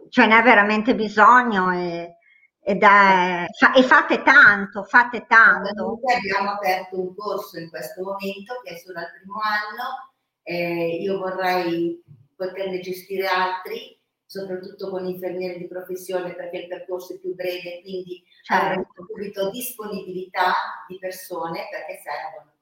ce n'è veramente bisogno e, ed è, e fate tanto, fate tanto. Abbiamo aperto un corso in questo momento che è solo al primo anno. Eh, io vorrei poterne gestire altri, soprattutto con infermieri di professione perché il percorso è più breve, quindi certo. avremo subito disponibilità di persone perché servono.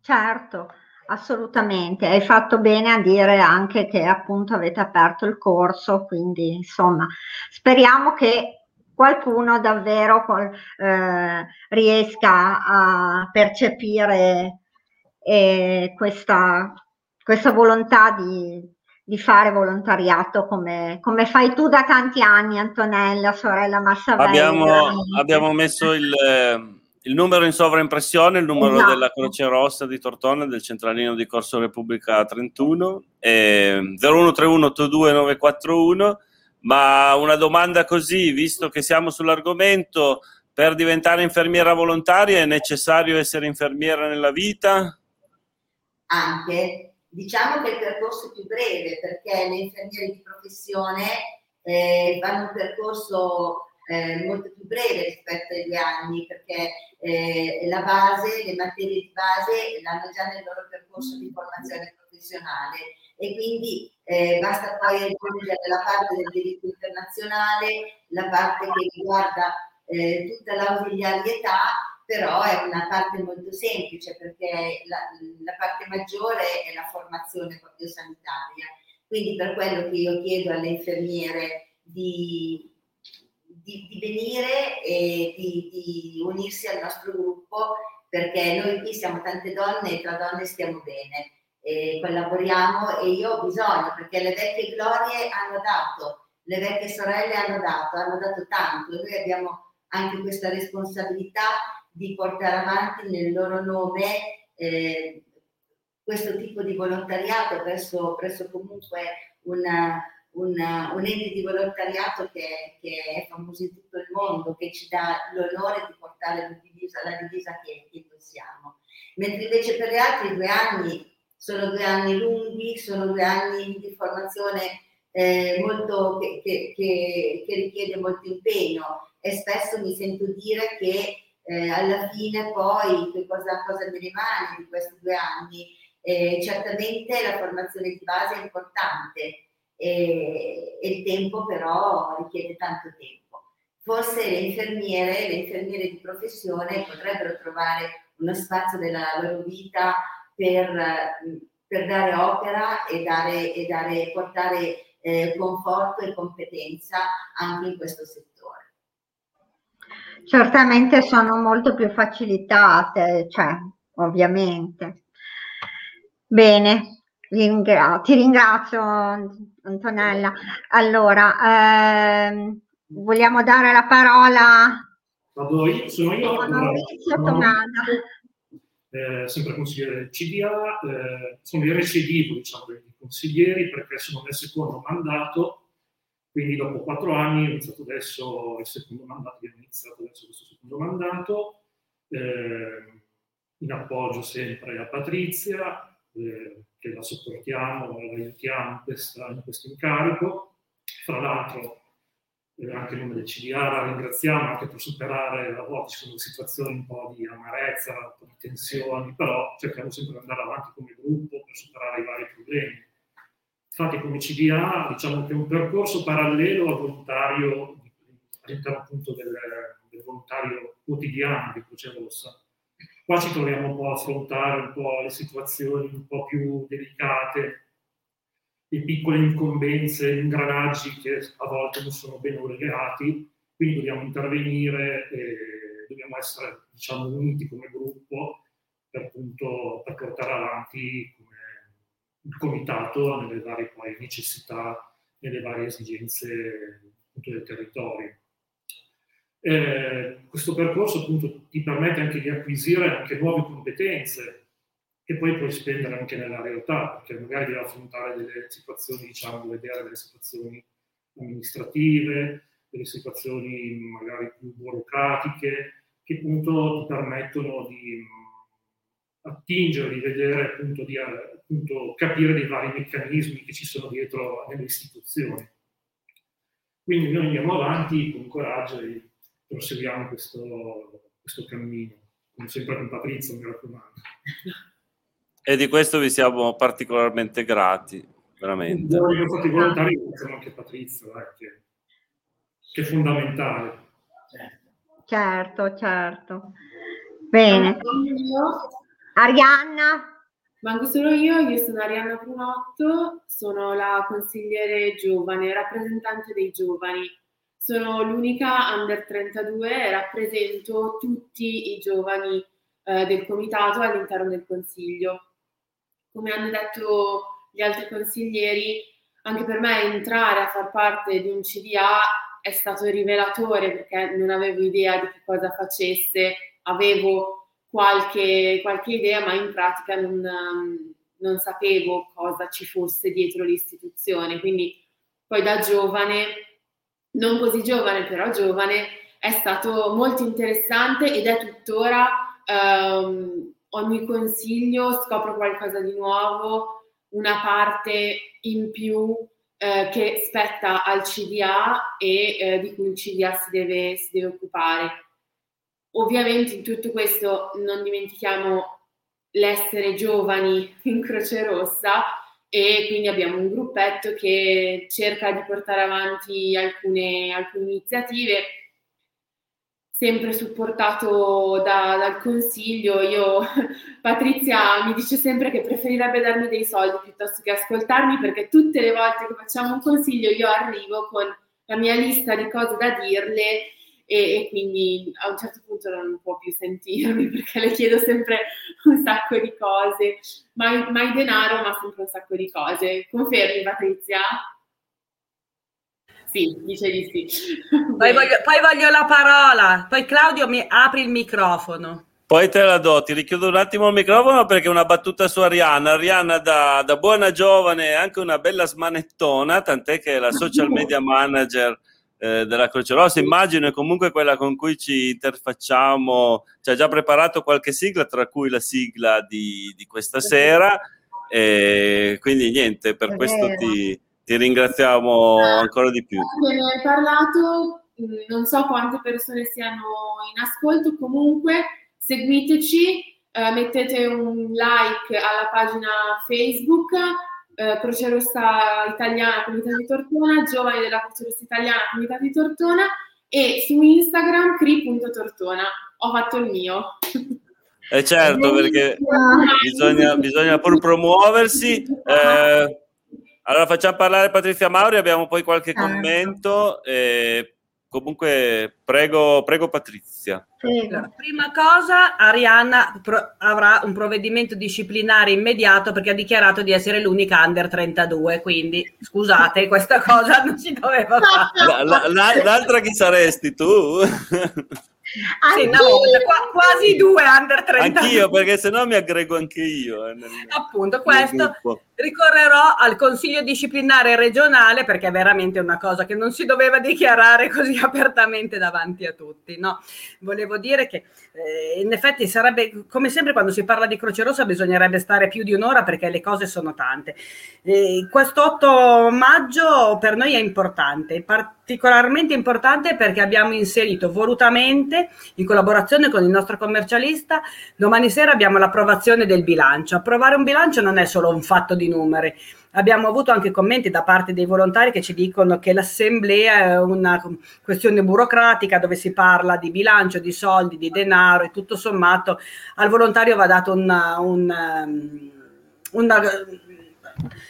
Certo, assolutamente. Hai fatto bene a dire anche che appunto avete aperto il corso, quindi insomma speriamo che qualcuno davvero eh, riesca a percepire eh, questa, questa volontà di, di fare volontariato come, come, fai tu da tanti anni, Antonella, sorella Massavelli. Abbiamo, abbiamo messo il, il, numero in sovraimpressione, il numero esatto. della Croce Rossa di Tortona, del centralino di Corso Repubblica 31, eh, 0131 82 941 ma una domanda così, visto che siamo sull'argomento, per diventare infermiera volontaria è necessario essere infermiera nella vita? Anche, diciamo che il percorso è più breve perché le infermiere di professione eh, fanno un percorso eh, molto più breve rispetto due anni perché eh, la base, le materie di base l'hanno già nel loro percorso di formazione professionale e quindi eh, basta poi aggiungere la parte del diritto internazionale, la parte che riguarda eh, tutta l'ausiliarietà, però è una parte molto semplice perché la, la, parte maggiore è la formazione proprio sanitaria. Quindi per quello che io chiedo alle infermiere di, di, di venire e di, di unirsi al nostro gruppo perché noi qui siamo tante donne e tra donne stiamo bene. Eh, collaboriamo e io ho bisogno perché le vecchie glorie hanno dato, le vecchie sorelle hanno dato, hanno dato tanto. E noi abbiamo anche questa responsabilità di portare avanti nel loro nome eh, questo tipo di volontariato presso, presso comunque una, una, un ente di volontariato che, che, è famoso in tutto il mondo, che ci dà l'onore di portare divisa, la divisa che, che indossiamo. Mentre invece per gli altri due anni sono due anni lunghi, sono due anni di formazione eh, molto, che, che, che, che, richiede molto impegno e spesso mi sento dire che eh, alla fine poi che cosa, cosa ne rimane di questi due anni? Eh, certamente la formazione di base è importante e, e il tempo però richiede tanto tempo. Forse le infermiere, le infermiere di professione potrebbero trovare uno spazio della loro vita per, per dare opera e, dare, e dare, portare eh, conforto e competenza anche in questo settore. Certamente sono molto più facilitate, cioè, ovviamente. Bene, ti ringrazio Antonella. Allora, ehm, vogliamo dare la parola Vado io, sono io. Maurizio Tomada eh, sempre consigliere del CDA, eh, sono i recidivo diciamo, dei consiglieri perché sono nel secondo mandato, quindi dopo quattro anni ho iniziato adesso il secondo mandato, abbiamo iniziato adesso questo secondo mandato, eh, in appoggio sempre a Patrizia, eh, che la sopportiamo, la aiutiamo in, in questo incarico. Fra l'altro eh, anche il nome del CDA, la ringraziamo anche per superare, a volte sono situazioni un po' di amarezza, un po' di tensioni, però cerchiamo sempre di andare avanti come gruppo per superare i vari problemi. Infatti come CDA diciamo che è un percorso parallelo al volontario, all'interno appunto del, del volontario quotidiano di Croce Rossa. Qua ci troviamo un po' a affrontare un po' le situazioni un po' più delicate, le piccole incombenze, ingranaggi che a volte non sono ben legati, quindi dobbiamo intervenire e dobbiamo essere diciamo, uniti come gruppo per, appunto, per portare avanti il comitato nelle varie poi, necessità, nelle varie esigenze appunto, del territorio. Eh, questo percorso appunto ti permette anche di acquisire anche nuove competenze che poi puoi spendere anche nella realtà, perché magari devi affrontare delle situazioni, diciamo, vedere delle situazioni amministrative, delle situazioni magari più burocratiche, che appunto ti permettono di attingere, di vedere, appunto, di appunto, capire dei vari meccanismi che ci sono dietro nelle istituzioni. Quindi noi andiamo avanti con coraggio e proseguiamo questo, questo cammino, come sempre con Patrizia, mi raccomando e di questo vi siamo particolarmente grati. veramente. Noi infatti volontari ringraziamo anche Patrizio, eh, che, che, è fondamentale. Certo, certo. Bene. Arianna. Manco solo io, io sono Arianna Punotto, sono la consigliere giovane, rappresentante dei giovani. Sono l'unica under 32 e rappresento tutti i giovani eh, del comitato all'interno del consiglio. Come hanno detto gli altri consiglieri, anche per me entrare a far parte di un CDA è stato rivelatore perché non avevo idea di che cosa facesse, avevo qualche, qualche idea, ma in pratica non, non sapevo cosa ci fosse dietro l'istituzione. Quindi poi da giovane, non così giovane, però giovane, è stato molto interessante ed è tuttora um, ogni consiglio scopro qualcosa di nuovo, una parte in più eh, che spetta al CDA e eh, di cui il CDA si deve, si deve occupare. Ovviamente in tutto questo non dimentichiamo l'essere giovani in Croce Rossa e quindi abbiamo un gruppetto che cerca di portare avanti alcune, alcune iniziative sempre supportato da, dal consiglio. Io, Patrizia mi dice sempre che preferirebbe darmi dei soldi piuttosto che ascoltarmi perché tutte le volte che facciamo un consiglio io arrivo con la mia lista di cose da dirle e, e quindi a un certo punto non può più sentirmi perché le chiedo sempre un sacco di cose, mai, mai denaro ma sempre un sacco di cose. Confermi Patrizia? Sì, dice di sì. Poi voglio, poi voglio, la parola, poi Claudio mi apri il microfono. Poi te la do, ti richiudo un attimo il microfono perché una battuta su Arianna. Arianna da, da buona giovane è anche una bella smanettona, tant'è che è la social media manager eh, della Croce Rossa, immagino è comunque quella con cui ci interfacciamo, ci ha già preparato qualche sigla, tra cui la sigla di, di questa sera. E quindi niente, per questo ti ti ringraziamo ancora di più. Ne hai parlato, mm, non so quante persone siano in ascolto, comunque seguiteci, eh, mettete un like alla pagina Facebook eh, Croce Rossa Italiana Comunità di Tortona, Giovani della Croce Rossa Italiana Comunità di Tortona e su Instagram cri.tortona. Ho fatto il mio. Eh certo, perché bisogna, bisogna pur promuoversi. Eh, allora facciamo parlare Patrizia Mauri, abbiamo poi qualche certo. commento. Eh, comunque, prego, prego Patrizia. Prego. Prima cosa, Arianna pro- avrà un provvedimento disciplinare immediato perché ha dichiarato di essere l'unica under 32, quindi scusate, questa cosa non si doveva fare. La, la, l'altra chi saresti tu? Sì, no, qu- quasi due under 30. Anch'io, perché se no mi aggrego anche io. Eh, nel, Appunto, questo ricorrerò al consiglio disciplinare regionale perché è veramente una cosa che non si doveva dichiarare così apertamente davanti a tutti. No? Volevo dire che eh, in effetti sarebbe, come sempre quando si parla di Croce Rossa bisognerebbe stare più di un'ora perché le cose sono tante. Eh, questo 8 maggio per noi è importante, particolarmente importante perché abbiamo inserito volutamente in collaborazione con il nostro commercialista, domani sera abbiamo l'approvazione del bilancio. Approvare un bilancio non è solo un fatto di numeri. Abbiamo avuto anche commenti da parte dei volontari che ci dicono che l'assemblea è una questione burocratica dove si parla di bilancio, di soldi, di denaro e tutto sommato al volontario va dato una, una, una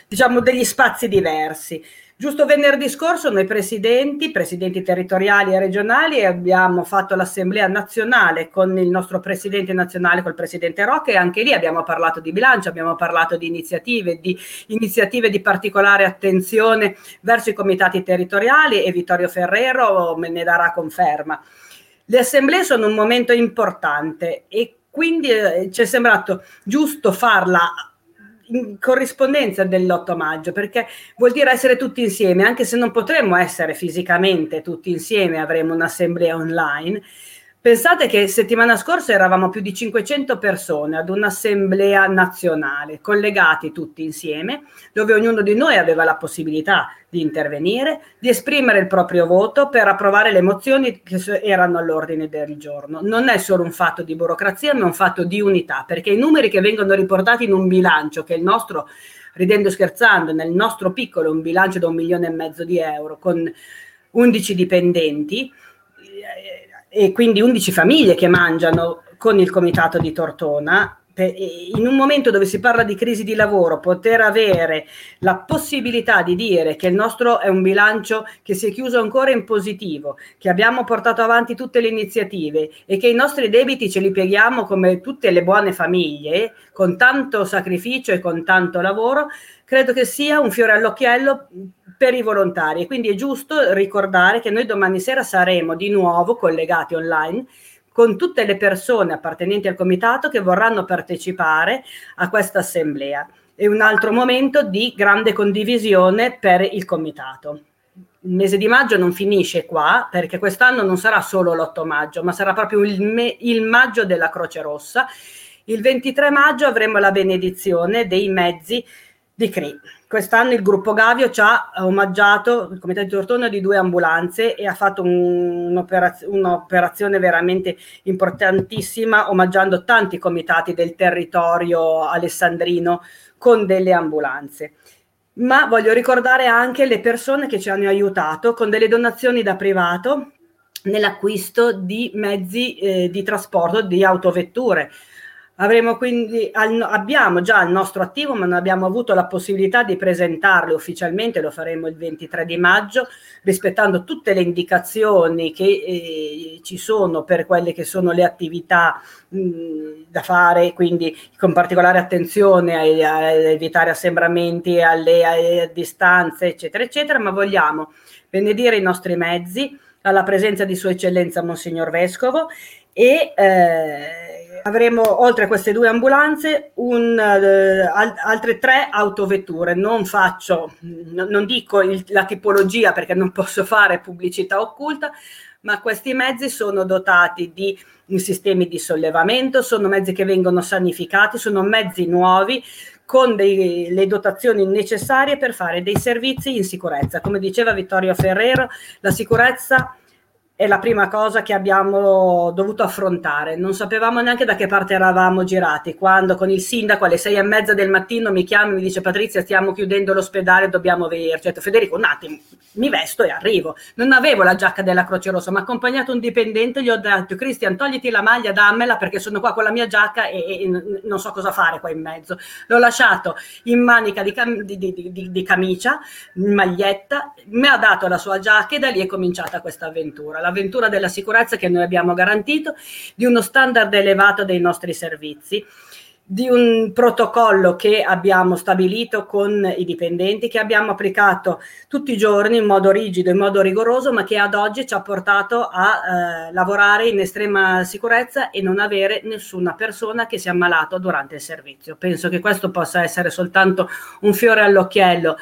diciamo degli spazi diversi. Giusto venerdì scorso noi presidenti, presidenti territoriali e regionali abbiamo fatto l'assemblea nazionale con il nostro presidente nazionale, col presidente Rocca e anche lì abbiamo parlato di bilancio, abbiamo parlato di iniziative, di iniziative di particolare attenzione verso i comitati territoriali e Vittorio Ferrero me ne darà conferma. Le assemblee sono un momento importante e quindi eh, ci è sembrato giusto farla in corrispondenza dell'8 maggio, perché vuol dire essere tutti insieme, anche se non potremmo essere fisicamente tutti insieme, avremo un'assemblea online, Pensate che settimana scorsa eravamo più di 500 persone ad un'assemblea nazionale, collegati tutti insieme, dove ognuno di noi aveva la possibilità di intervenire, di esprimere il proprio voto per approvare le mozioni che erano all'ordine del giorno. Non è solo un fatto di burocrazia, ma un fatto di unità, perché i numeri che vengono riportati in un bilancio, che è il nostro, ridendo e scherzando, nel nostro piccolo, un bilancio da un milione e mezzo di euro, con 11 dipendenti, e quindi 11 famiglie che mangiano con il comitato di Tortona. In un momento dove si parla di crisi di lavoro, poter avere la possibilità di dire che il nostro è un bilancio che si è chiuso ancora in positivo, che abbiamo portato avanti tutte le iniziative e che i nostri debiti ce li pieghiamo come tutte le buone famiglie, con tanto sacrificio e con tanto lavoro, credo che sia un fiore all'occhiello per i volontari. Quindi è giusto ricordare che noi domani sera saremo di nuovo collegati online con tutte le persone appartenenti al comitato che vorranno partecipare a questa assemblea. È un altro momento di grande condivisione per il comitato. Il mese di maggio non finisce qua perché quest'anno non sarà solo l'8 maggio, ma sarà proprio il, me- il maggio della Croce Rossa. Il 23 maggio avremo la benedizione dei mezzi di CRI. Quest'anno il gruppo Gavio ci ha omaggiato, il Comitato di Tortona, di due ambulanze e ha fatto un, un'operaz- un'operazione veramente importantissima, omaggiando tanti comitati del territorio alessandrino con delle ambulanze. Ma voglio ricordare anche le persone che ci hanno aiutato con delle donazioni da privato nell'acquisto di mezzi eh, di trasporto, di autovetture Avremo quindi, al, abbiamo già il nostro attivo, ma non abbiamo avuto la possibilità di presentarlo ufficialmente, lo faremo il 23 di maggio, rispettando tutte le indicazioni che eh, ci sono per quelle che sono le attività mh, da fare, quindi con particolare attenzione a, a evitare assembramenti alle, alle distanze, eccetera, eccetera, ma vogliamo benedire i nostri mezzi alla presenza di Sua Eccellenza Monsignor Vescovo e eh, avremo oltre a queste due ambulanze un, uh, al- altre tre autovetture. Non faccio, n- non dico il, la tipologia perché non posso fare pubblicità occulta, ma questi mezzi sono dotati di sistemi di sollevamento, sono mezzi che vengono sanificati, sono mezzi nuovi con dei, le dotazioni necessarie per fare dei servizi in sicurezza. Come diceva Vittorio Ferrero, la sicurezza è la prima cosa che abbiamo dovuto affrontare. Non sapevamo neanche da che parte eravamo girati. Quando con il sindaco alle sei e mezza del mattino mi chiama e mi dice Patrizia stiamo chiudendo l'ospedale, dobbiamo venirci. Ho detto Federico un attimo, mi vesto e arrivo. Non avevo la giacca della Croce Rossa, ma accompagnato un dipendente, gli ho detto Cristian togliti la maglia, dammela perché sono qua con la mia giacca e, e non so cosa fare qua in mezzo. L'ho lasciato in manica di, cam- di, di, di camicia, in maglietta, mi ha dato la sua giacca e da lì è cominciata questa avventura. La l'avventura della sicurezza che noi abbiamo garantito, di uno standard elevato dei nostri servizi di un protocollo che abbiamo stabilito con i dipendenti, che abbiamo applicato tutti i giorni in modo rigido, in modo rigoroso, ma che ad oggi ci ha portato a eh, lavorare in estrema sicurezza e non avere nessuna persona che si è ammalato durante il servizio. Penso che questo possa essere soltanto un fiore all'occhiello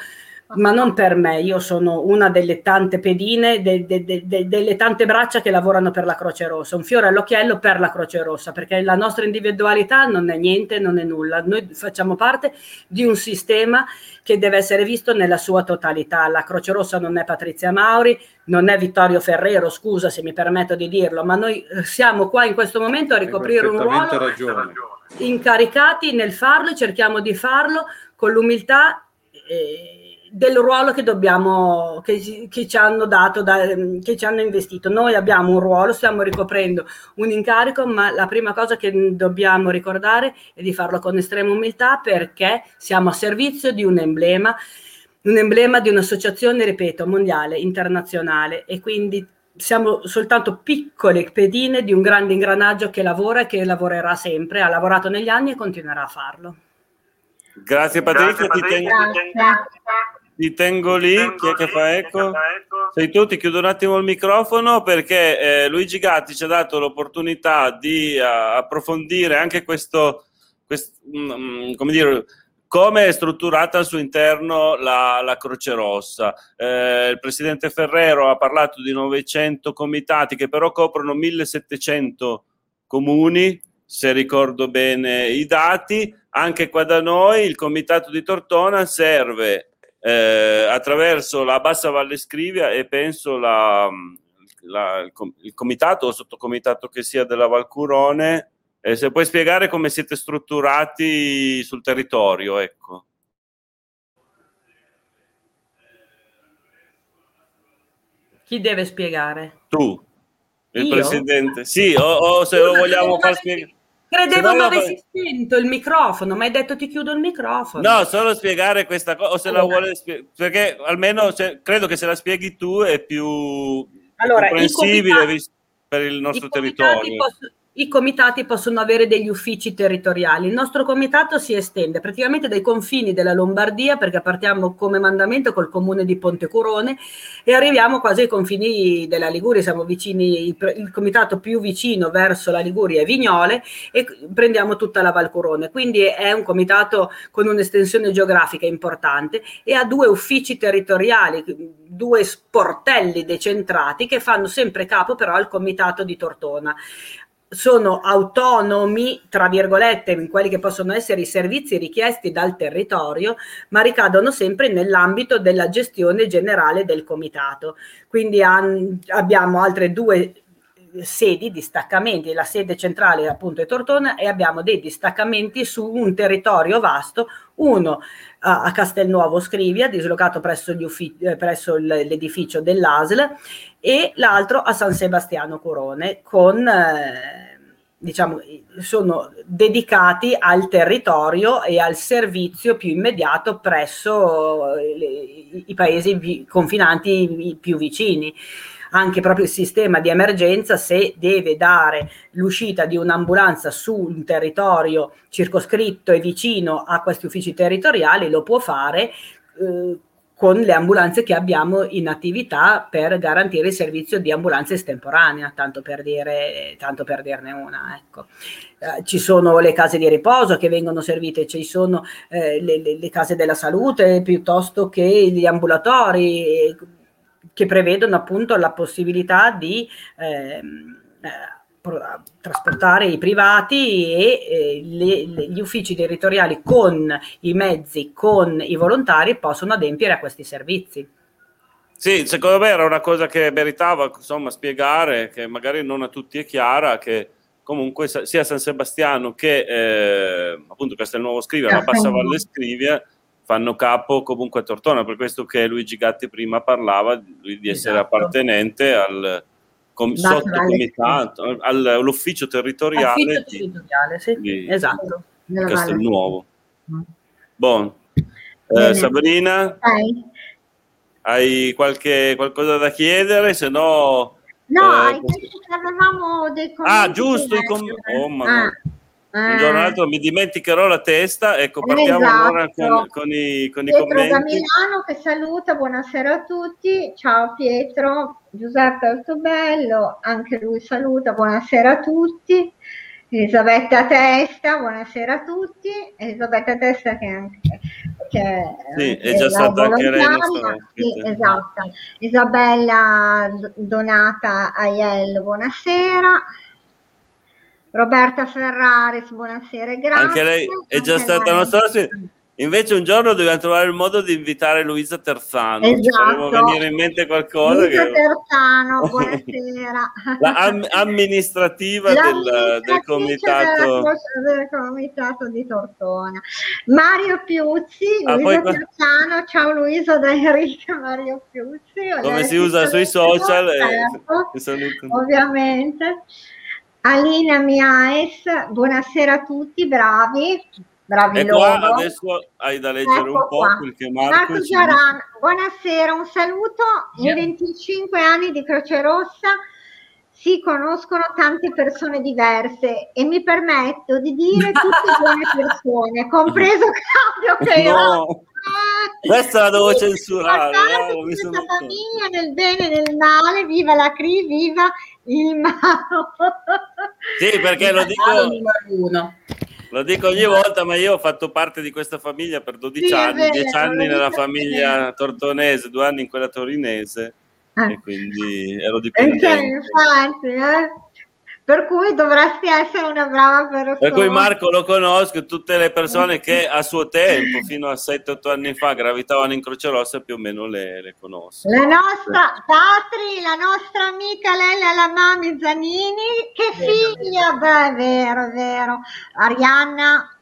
ma non per me, io sono una delle tante pedine, de, de, de, delle tante braccia che lavorano per la Croce Rossa, un fiore all'occhiello per la Croce Rossa, perché la nostra individualità non è niente, non è nulla, noi facciamo parte di un sistema che deve essere visto nella sua totalità. La Croce Rossa non è Patrizia Mauri, non è Vittorio Ferrero, scusa se mi permetto di dirlo, ma noi eh, siamo qua in questo momento a ricoprire un ruolo ragione. incaricati nel farlo e cerchiamo di farlo con l'umiltà. Eh, del ruolo che dobbiamo, che, che, ci hanno dato, da, che ci hanno investito. Noi abbiamo un ruolo, stiamo ricoprendo un incarico, ma la prima cosa che dobbiamo ricordare è di farlo con estrema umiltà perché siamo a servizio di un emblema, un emblema di un'associazione, ripeto, mondiale, internazionale e quindi siamo soltanto piccole pedine di un grande ingranaggio che lavora e che lavorerà sempre, ha lavorato negli anni e continuerà a farlo. Grazie Patrizia, Grazie, Patrizia. Ti, tengo, ti tengo lì, chi è che fa eco? Sei tu, ti chiudo un attimo il microfono perché eh, Luigi Gatti ci ha dato l'opportunità di uh, approfondire anche questo, questo um, come dire, come è strutturata al suo interno la, la Croce Rossa. Eh, il presidente Ferrero ha parlato di 900 comitati che però coprono 1700 comuni, se ricordo bene i dati. Anche qua da noi il comitato di Tortona serve eh, attraverso la Bassa Valle Scrivia e penso la, la, il, il comitato o sottocomitato che sia della Valcurone eh, se puoi spiegare come siete strutturati sul territorio, ecco. Chi deve spiegare? Tu, il Io? presidente. Sì, o, o se lo vogliamo far spiegare. Credevo mi avessi spento il microfono, ma hai detto ti chiudo il microfono. No, solo spiegare questa cosa, o se allora. la vuole spiegare, perché almeno cioè, credo che se la spieghi tu è più allora, comprensibile per il nostro territorio. Posso, i comitati possono avere degli uffici territoriali. Il nostro comitato si estende praticamente dai confini della Lombardia, perché partiamo come mandamento col comune di Pontecurone e arriviamo quasi ai confini della Liguria. Siamo vicini, il, comitato più vicino verso la Liguria è Vignole e prendiamo tutta la Valcurone. Quindi è un comitato con un'estensione geografica importante e ha due uffici territoriali, due sportelli decentrati che fanno sempre capo però al comitato di Tortona sono autonomi, tra virgolette, in quelli che possono essere i servizi richiesti dal territorio, ma ricadono sempre nell'ambito della gestione generale del comitato. Quindi an- abbiamo altre due sedi, distaccamenti, la sede centrale appunto è Tortona e abbiamo dei distaccamenti su un territorio vasto, uno a Castelnuovo Scrivia, dislocato presso, uffici, eh, presso l'edificio dell'ASL e l'altro a San Sebastiano Corone con... Eh, diciamo, sono dedicati al territorio e al servizio più immediato presso eh, le, i paesi vi, confinanti più vicini anche proprio il sistema di emergenza se deve dare l'uscita di un'ambulanza su un territorio circoscritto e vicino a questi uffici territoriali lo può fare eh, con le ambulanze che abbiamo in attività per garantire il servizio di ambulanza estemporanea, tanto per, dire, tanto per dirne una. Ecco. Eh, ci sono le case di riposo che vengono servite, ci sono eh, le, le, le, case della salute piuttosto che gli ambulatori che prevedono appunto la possibilità di ehm, eh, trasportare i privati e eh, le, le, gli uffici territoriali con i mezzi, con i volontari possono adempiere a questi servizi. Sì, secondo me era una cosa che meritava insomma, spiegare, che magari non a tutti è chiara, che comunque sia San Sebastiano che eh, appunto Castelnuovo Scrivia, ma Passa Valle Scrivia, fanno capo comunque a Tortona, per questo che Luigi Gatti prima parlava di essere esatto. appartenente al com- sottocomitato, all'ufficio territoriale, territoriale di, sì. di esatto. Castelnuovo. Mm. Bon. Eh, Sabrina, Hai, hai qualche, qualcosa da chiedere? Se no... No, eh, avevamo dei commenti. Ah, giusto, i com- oh, ah. Un giorno o l'altro mi dimenticherò la testa. Ecco, partiamo esatto. allora con, con, i, con i commenti. da Milano che saluta, buonasera a tutti. Ciao Pietro, Giuseppe Altobello, anche lui saluta, buonasera a tutti. Elisabetta Testa, buonasera a tutti. Elisabetta Testa che anche che sì, è già stata anche lei sì, esatto. Isabella Donata Aiello, buonasera. Roberta Ferraris, buonasera, grazie. Anche lei è già Anche stata nostra. Invece un giorno dobbiamo trovare il modo di invitare Luisa Terzano. Esatto. Venire in mente qualcosa. Luisa che... Terzano, buonasera. La am- amministrativa del, del, comitato. del comitato di Tortona. Mario Piuzzi, ah, Luisa poi... Terzano, ciao Luisa da Enrica, Mario Piuzzi. Come si usa sui social. Certo, eh, ovviamente. Alina Miaes, buonasera a tutti, bravi. Bravi e loro. adesso hai da leggere ecco un po' qua. perché Marco, Marco Giaran, buonasera, un saluto. In 25 anni di Croce Rossa si conoscono tante persone diverse e mi permetto di dire tutte buone persone, compreso Claudio che no. Questa la devo censurare. Eh, mi sono... famiglia nel bene e nel male, viva la CRI, viva il mano. Sì, perché lo dico... Lo dico ogni volta, ma io ho fatto parte di questa famiglia per 12 sì, anni, 10 anni nella famiglia tortonese, due anni in quella torinese, ah. e quindi ero. Eh, infatti, eh? Per cui dovresti essere una brava persona. Per cui Marco lo conosco, tutte le persone che a suo tempo, fino a 7-8 anni fa, gravitavano in Croce Rossa, più o meno le, le conosco. La nostra Patri, la nostra amica Lella la Mami Zanini, che figlia, beh, è vero, è vero. Arianna.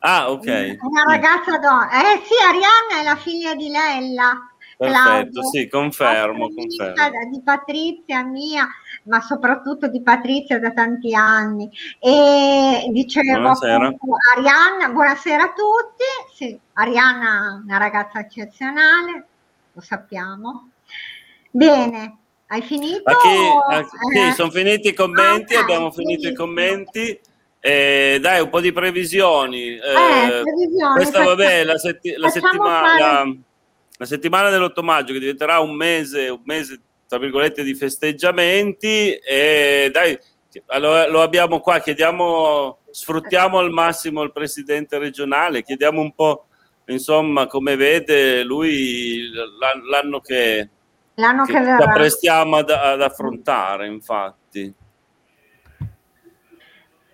Ah, ok. Una ragazza donna. Eh sì, Arianna è la figlia di Lella. Perfetto, Claudio, sì, confermo, confermo. Di Patrizia mia, ma soprattutto di Patrizia da tanti anni. E dicevo buonasera. Arianna, buonasera a tutti. Sì, Arianna è una ragazza eccezionale, lo sappiamo. Bene, hai finito? Chi, sì, eh. sono finiti i commenti, ah, abbiamo finito sì. i commenti. Eh, dai, un po' di previsioni. Eh, eh, previsioni questa, vabbè, la, setti- la settimana... Fare la settimana dell'8 maggio che diventerà un mese, un mese tra virgolette di festeggiamenti e dai, allora, lo abbiamo qua, chiediamo, sfruttiamo al massimo il presidente regionale, chiediamo un po' insomma come vede lui l'anno che, l'anno che, che ci apprestiamo ad, ad affrontare infatti.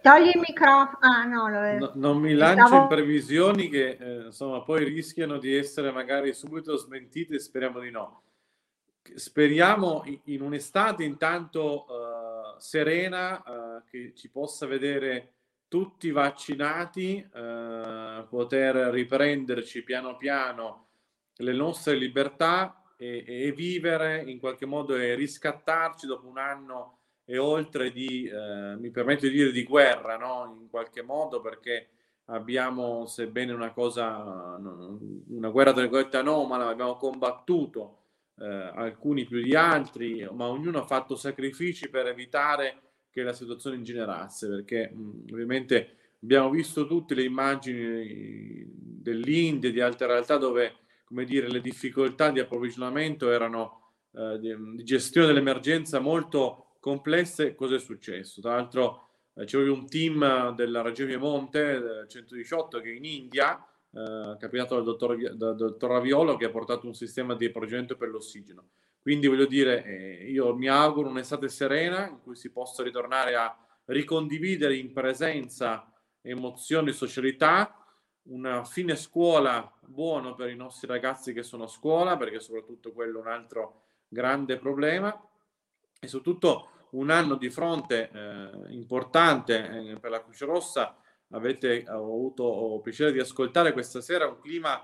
Togli il microfono. Ah, no, no, non mi lancio Stavo... in previsioni che eh, insomma poi rischiano di essere magari subito smentite, speriamo di no. Speriamo in un'estate intanto uh, serena uh, che ci possa vedere tutti vaccinati, uh, poter riprenderci piano piano le nostre libertà e, e vivere in qualche modo e riscattarci dopo un anno e oltre di, eh, mi permetto di dire, di guerra, no? in qualche modo, perché abbiamo, sebbene una cosa, una guerra tra virgolette anomala, abbiamo combattuto eh, alcuni più di altri, ma ognuno ha fatto sacrifici per evitare che la situazione ingenerasse, perché mh, ovviamente abbiamo visto tutte le immagini dell'India, di altre realtà dove, come dire, le difficoltà di approvvigionamento erano eh, di, di gestione dell'emergenza molto complesse, cosa è successo? Tra l'altro eh, c'è un team della Regione Piemonte, eh, 118, che è in India, eh, capitato dal dottor, dal dottor Raviolo, che ha portato un sistema di approvvigionamento per l'ossigeno. Quindi voglio dire, eh, io mi auguro un'estate serena in cui si possa ritornare a ricondividere in presenza emozioni e socialità, una fine scuola buono per i nostri ragazzi che sono a scuola, perché soprattutto quello è un altro grande problema, e soprattutto un anno di fronte eh, importante eh, per la Croce Rossa. Avete avuto il piacere di ascoltare questa sera un clima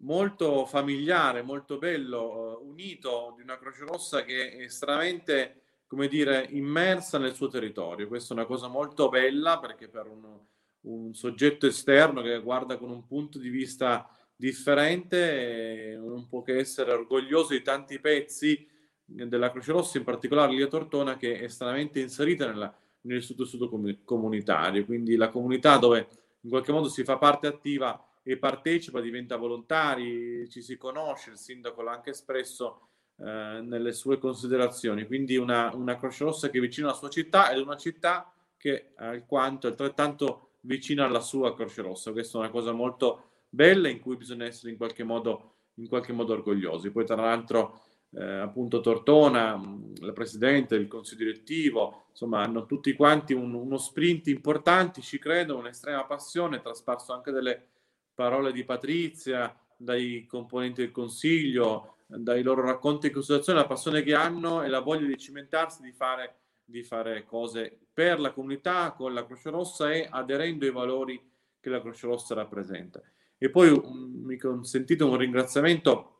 molto familiare, molto bello, uh, unito di una Croce Rossa che è estremamente, come dire, immersa nel suo territorio. Questa è una cosa molto bella perché per un, un soggetto esterno che guarda con un punto di vista differente eh, non può che essere orgoglioso di tanti pezzi della Croce Rossa, in particolare Lia Tortona, che è estremamente inserita nella, nell'istituto comunitario, quindi la comunità dove in qualche modo si fa parte attiva e partecipa, diventa volontari, ci si conosce, il sindaco l'ha anche espresso eh, nelle sue considerazioni, quindi una, una, Croce Rossa che è vicina alla sua città ed una città che alquanto, altrettanto vicina alla sua Croce Rossa. Questa è una cosa molto bella in cui bisogna essere in qualche modo, in qualche modo orgogliosi. Poi tra l'altro eh, appunto Tortona, la presidente, il consiglio direttivo, insomma hanno tutti quanti un, uno sprint importante, ci credo, un'estrema passione, trasparso anche delle parole di Patrizia, dai componenti del consiglio, dai loro racconti di consultazione, la passione che hanno e la voglia di cimentarsi, di fare, di fare cose per la comunità, con la Croce Rossa e aderendo ai valori che la Croce Rossa rappresenta. E poi um, mi consentite un ringraziamento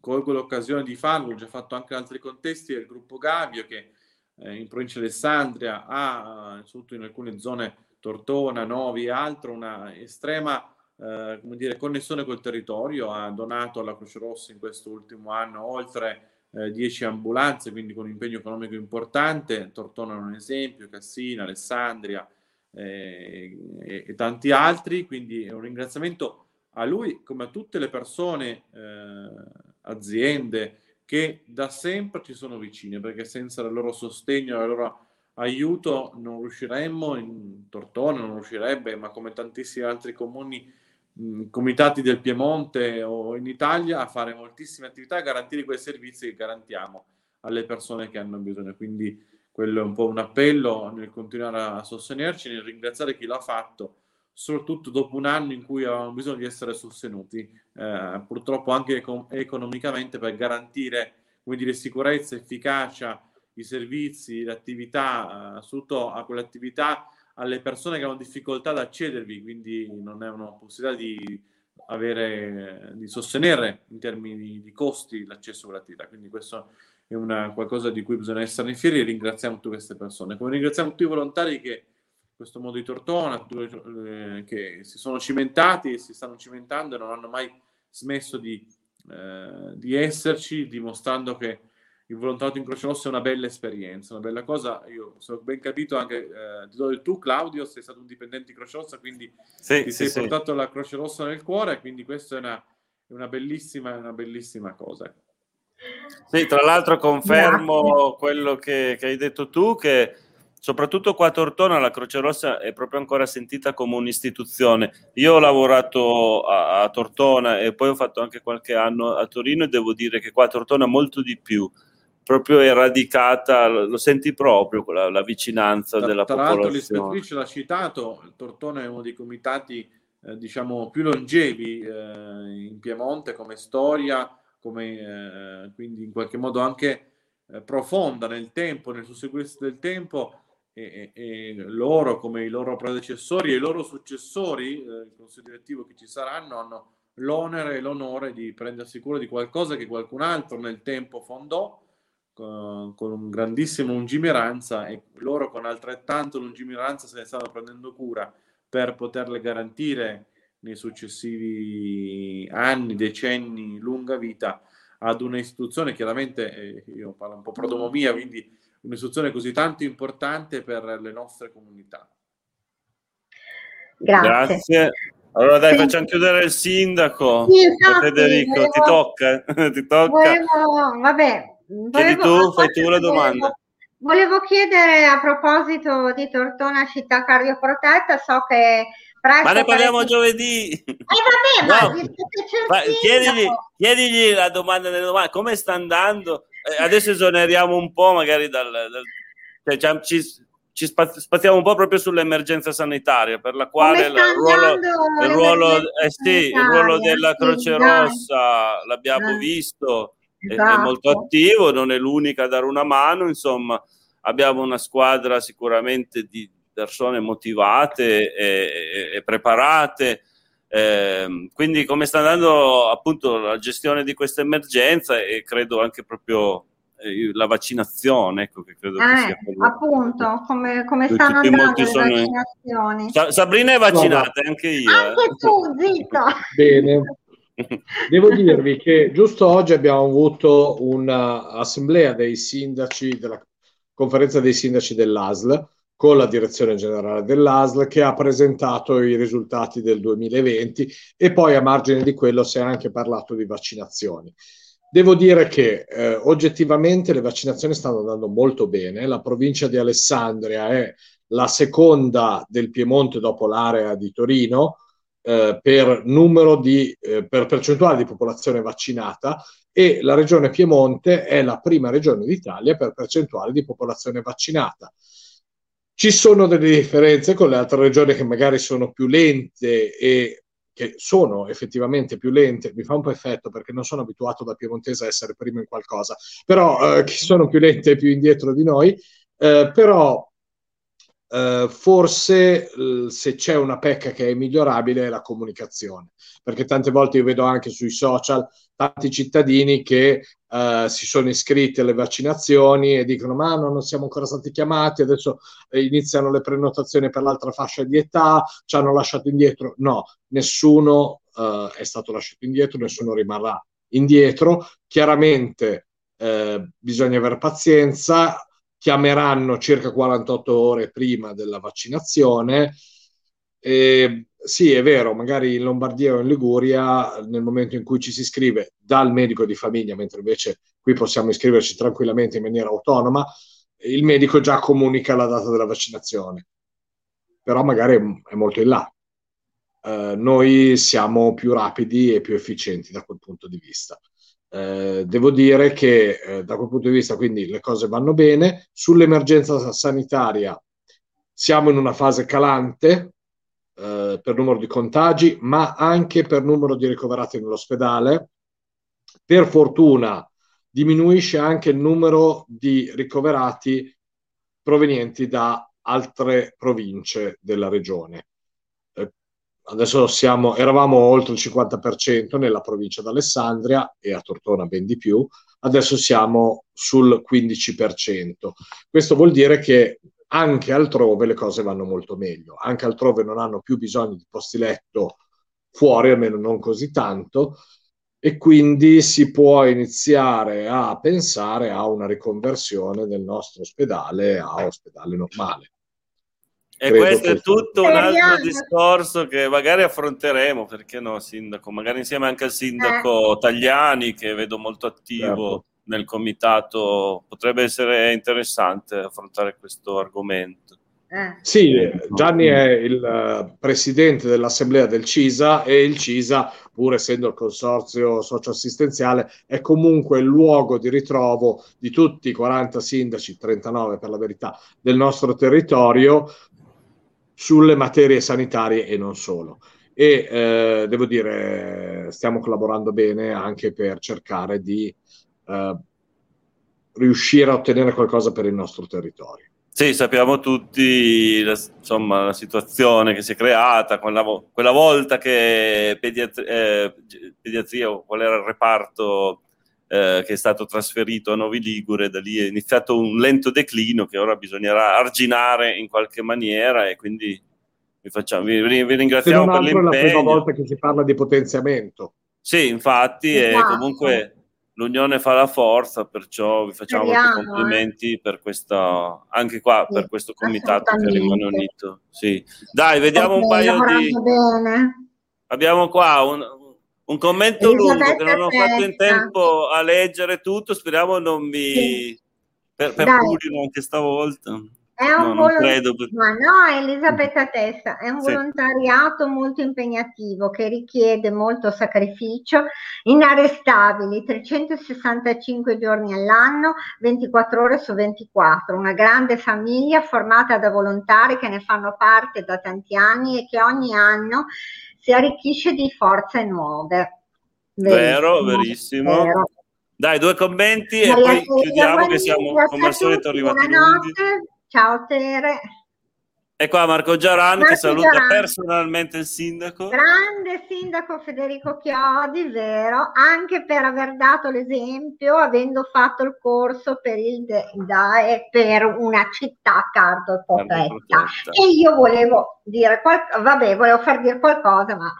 colgo l'occasione di farlo, l'ho già fatto anche in altri contesti, del gruppo Gavio che eh, in provincia di Alessandria ha, soprattutto in alcune zone, Tortona, Novi e altro, una estrema eh, come dire, connessione col territorio, ha donato alla Croce Rossa in questo ultimo anno oltre eh, 10 ambulanze, quindi con un impegno economico importante, Tortona è un esempio, Cassina, Alessandria eh, e, e tanti altri, quindi un ringraziamento a lui come a tutte le persone eh, aziende che da sempre ci sono vicine, perché senza il loro sostegno, la loro aiuto non riusciremmo, in Tortona non riuscirebbe, ma come tantissimi altri comuni, mh, comitati del Piemonte o in Italia, a fare moltissime attività e garantire quei servizi che garantiamo alle persone che hanno bisogno. Quindi quello è un po' un appello nel continuare a sostenerci, nel ringraziare chi l'ha fatto, soprattutto dopo un anno in cui avevamo bisogno di essere sostenuti, eh, purtroppo anche econ- economicamente per garantire come dire, sicurezza, efficacia, i servizi, le attività, eh, soprattutto a quelle attività alle persone che hanno difficoltà ad accedervi, quindi non è una possibilità di avere, di sostenere in termini di costi l'accesso all'attività. Quindi questo è una, qualcosa di cui bisogna essere fieri e ringraziamo tutte queste persone. Come ringraziamo tutti i volontari che questo modo di Tortona, eh, che si sono cimentati e si stanno cimentando e non hanno mai smesso di, eh, di esserci, dimostrando che il volontariato in Croce Rossa è una bella esperienza, una bella cosa. Io, se ho ben capito, anche eh, ti do del tu, Claudio, sei stato un dipendente di Croce Rossa, quindi sì, ti sì, sei sì. portato la Croce Rossa nel cuore, quindi questa è una, è una, bellissima, una bellissima cosa. Sì, tra l'altro confermo quello che, che, hai detto tu, che soprattutto qua a Tortona la Croce Rossa è proprio ancora sentita come un'istituzione. Io ho lavorato a, a Tortona e poi ho fatto anche qualche anno a Torino e devo dire che qua a Tortona molto di più proprio eradicata, lo senti proprio la, la vicinanza tra, della tra popolazione. Tra l'altro l'ispettrice l'ha citato, Tortona è uno dei comitati eh, diciamo più longevi eh, in Piemonte come storia, come eh, quindi in qualche modo anche eh, profonda nel tempo, nel susseguirsi del tempo e, e, loro come i loro predecessori e i loro successori, eh, il consiglio direttivo che ci saranno, hanno l'onere e l'onore di prendersi cura di qualcosa che qualcun altro nel tempo fondò con, con grandissima lungimiranza e loro con altrettanto lungimiranza se ne stanno prendendo cura per poterle garantire nei successivi anni, decenni, lunga vita ad un'istituzione, chiaramente eh, io parlo un po' prodomomia, quindi un'istituzione così tanto importante per le nostre comunità. Grazie. Grazie. Allora dai, sì. facciamo chiudere il sindaco. Sì, esatto, Federico, volevo, ti tocca. ti tocca. Volevo, vabbè, Chiedi tu, fai tu la domanda. Volevo, volevo chiedere a proposito di Tortona città cardioprotetta, so che Presto ma ne parliamo per... giovedì. Eh vabbè, no. ma chiedigli, chiedigli, la domanda nelle domande, come sta andando? Eh, adesso esoneriamo un po' magari dal... dal cioè, ci, ci spaziamo un po' proprio sull'emergenza sanitaria, per la quale il ruolo, il, ruolo, eh sì, il ruolo, della Croce Rossa l'abbiamo visto, esatto. è, è molto attivo, non è l'unica a dare una mano, insomma abbiamo una squadra sicuramente di persone motivate e, e preparate. Eh, quindi come sta andando appunto la gestione di questa emergenza e credo anche proprio eh, la vaccinazione, ecco che credo eh, che sia quello. appunto, come, come stanno andando le sono... vaccinazioni. Sa- Sabrina è vaccinata, no, anche io. Anche eh. tu, zitto. Bene. Devo dirvi che giusto oggi abbiamo avuto un'assemblea dei sindaci della conferenza dei sindaci dell'ASL con la direzione generale dell'ASL che ha presentato i risultati del 2020 e poi a margine di quello si è anche parlato di vaccinazioni. Devo dire che eh, oggettivamente le vaccinazioni stanno andando molto bene. La provincia di Alessandria è la seconda del Piemonte dopo l'area di Torino eh, per di eh, per percentuale di popolazione vaccinata e la regione Piemonte è la prima regione d'Italia per percentuale di popolazione vaccinata. Ci sono delle differenze con le altre regioni che magari sono più lente e che sono effettivamente più lente, mi fa un po' effetto perché non sono abituato da piemontese a essere primo in qualcosa, però eh, che sono più lente e più indietro di noi, eh, però eh, forse se c'è una pecca che è migliorabile è la comunicazione, perché tante volte io vedo anche sui social tanti cittadini che eh, si sono iscritti alle vaccinazioni e dicono ma no, non siamo ancora stati chiamati, adesso eh, iniziano le prenotazioni per l'altra fascia di età, ci hanno lasciato indietro. No, nessuno eh, è stato lasciato indietro, nessuno rimarrà indietro. Chiaramente eh, bisogna avere pazienza, chiameranno circa 48 ore prima della vaccinazione. E, sì, è vero, magari in Lombardia o in Liguria, nel momento in cui ci si iscrive dal medico di famiglia, mentre invece qui possiamo iscriverci tranquillamente in maniera autonoma, il medico già comunica la data della vaccinazione, però magari è, molto in là. Uh, noi siamo più rapidi e più efficienti da quel punto di vista. Uh, devo dire che uh, da quel punto di vista quindi le cose vanno bene. Sull'emergenza sanitaria siamo in una fase calante per numero di contagi, ma anche per numero di ricoverati nell'ospedale. Per fortuna diminuisce anche il numero di ricoverati provenienti da altre province della regione. Eh, adesso siamo, eravamo oltre il 50% nella provincia d'Alessandria e a Tortona ben di più, adesso siamo sul 15%. Questo vuol dire che anche altrove le cose vanno molto meglio, anche altrove non hanno più bisogno di posti letto fuori, almeno non così tanto, e quindi si può iniziare a pensare a una riconversione del nostro ospedale a ospedale normale. E Credo questo è tutto un altro discorso che magari affronteremo, perché no, sindaco? Magari insieme anche al sindaco eh. Tagliani, che vedo molto attivo certo. Nel comitato, potrebbe essere interessante affrontare questo argomento. Eh. Sì, Gianni è il uh, presidente dell'assemblea del CISA e il CISA, pur essendo il consorzio socioassistenziale, è comunque il luogo di ritrovo di tutti i 40 sindaci, 39 per la verità, del nostro territorio sulle materie sanitarie e non solo. E eh, devo dire, stiamo collaborando bene anche per cercare di eh, riuscire a ottenere qualcosa per il nostro territorio. Sì, sappiamo tutti la, insomma, la situazione che si è creata, quella, quella volta che pediatri- eh, pediatria, qual era il reparto eh, che è stato trasferito a Novi Ligure, da lì è iniziato un lento declino che ora bisognerà arginare in qualche maniera e quindi vi, facciamo, vi, vi ringraziamo per l'impegno. È la prima volta che si parla di potenziamento. Sì, infatti, e esatto. comunque l'unione fa la forza, perciò vi facciamo Speriamo, molti eh. complimenti eh. per questa, anche qua, sì, per questo comitato che rimane unito. Sì. Dai, vediamo okay, un paio di... Bene. Abbiamo qua un, un commento Elisabetta lungo che non ho fatto in tempo a leggere tutto, speriamo non mi... Sì. Per, per anche stavolta. È un no, volontariato, ma no, Elisabetta Testa, è un sì. volontariato molto impegnativo che richiede molto sacrificio, inarrestabili, 365 giorni all'anno, 24 ore su 24, una grande famiglia formata da volontari che ne fanno parte da tanti anni e che ogni anno si arricchisce di forze nuove. Vero, verissimo. Vero. Dai, due commenti e poi chiudiamo che siamo come al solito arrivati lunghi. Ciao Tere. E qua Marco Giaran Marco che saluta Giaran. personalmente il sindaco. Grande sindaco Federico Chiodi, vero, anche per aver dato l'esempio, avendo fatto il corso per il DAE per una città cardo protetta. E io volevo dire qualcosa, vabbè, volevo far dire qualcosa, ma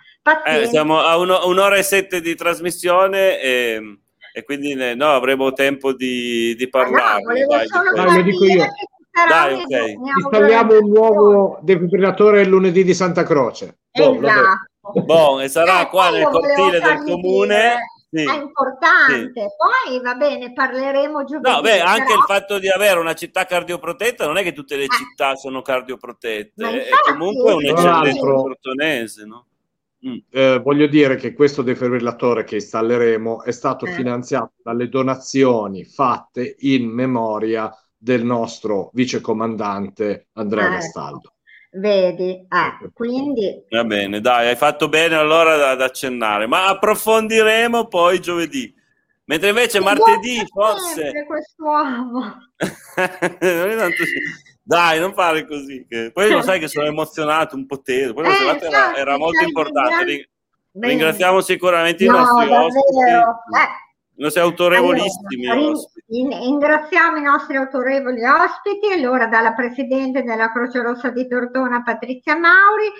eh, siamo a uno, un'ora e sette di trasmissione e, e quindi no, avremo tempo di, di parlare. No, volevo dai, solo dai, lo dico io. Dai, ok. Installiamo un nuovo defibrillatore il lunedì di Santa Croce. Esatto. Bon, e sarà eh, qua nel cortile del comune. Sì. È importante, sì. poi va bene, parleremo giovedì. No, beh, anche però... il fatto di avere una città cardioprotetta non è che tutte le eh. città sono cardioprotette, infatti, è comunque un'eccellenza tortonese, no? Mm. Eh, voglio dire che questo defibrillatore che installeremo è stato eh. finanziato dalle donazioni fatte in memoria del nostro vicecomandante Andrea eh, Gastaldo. Vedi, eh, quindi... Va bene, dai, hai fatto bene allora ad accennare, ma approfondiremo poi giovedì. Mentre invece martedì forse... Quest'uomo. dai, non fare così. Che... Poi lo sai che sono emozionato un po' teso. Poi la eh, serata era, era molto importante. Ringraziamo sicuramente no, i nostri davvero. ospiti. Eh i nostri autorevolissimi allora. Ringraziamo i nostri autorevoli ospiti, allora dalla Presidente della Croce Rossa di Tortona Patrizia Mauri,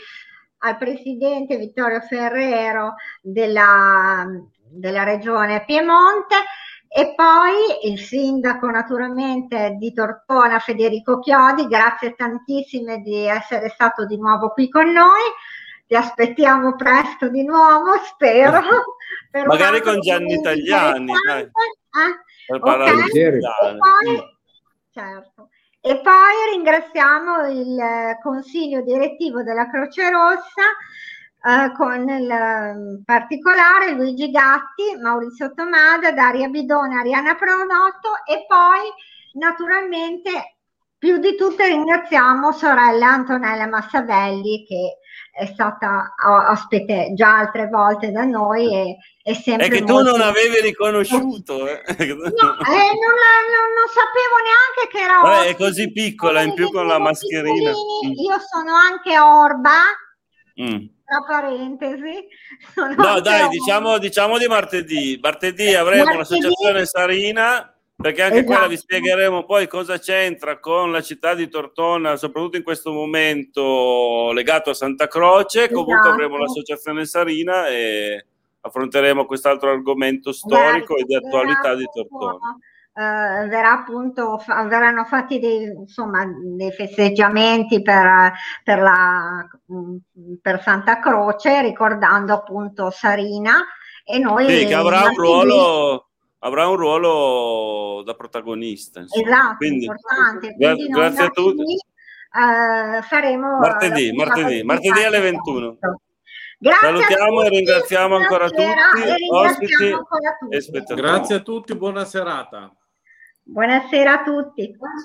al Presidente Vittorio Ferrero della, della Regione Piemonte e poi il sindaco naturalmente di Tortona Federico Chiodi, grazie tantissime di essere stato di nuovo qui con noi ti aspettiamo presto di nuovo, spero. Magari con Gianni Italiani. Eh? Per okay. E poi, certo. E poi ringraziamo il consiglio direttivo della Croce Rossa eh, con il um, particolare Luigi Gatti, Maurizio Tomada, Daria Bidone, Ariana Pronotto e poi naturalmente più di tutte ringraziamo sorella Antonella Massavelli che è stata ospite già altre volte da noi e è sempre... È che tu non avevi riconosciuto. Eh. No, eh, non, non, non, sapevo neanche che era... Vabbè, è così piccola, in più con la mascherina. Mm. Io sono anche Orba. Mm tra parentesi. No, dai, diciamo, diciamo, di martedì. Martedì avremo martedì. l'associazione Sarina perché anche esatto. quella vi spiegheremo poi cosa c'entra con la città di Tortona, soprattutto in questo momento legato a Santa Croce. Esatto. Comunque avremo l'associazione Sarina e affronteremo quest'altro argomento storico e di attualità di Tortona. Uh, verrà appunto, fa, verranno fatti dei, insomma, dei festeggiamenti per, per, la, per Santa Croce, ricordando appunto Sarina. E noi sì, che avrà un ruolo avrà un ruolo da protagonista. Insomma. Esatto, quindi, importante. Quindi gra- grazie a tutti. Uh, faremo martedì, martedì, martedì alle 21. Grazie Salutiamo e ringraziamo ancora tutti, ospiti ancora tutti. e spettatori. Grazie a tutti, buona serata. Buonasera a tutti.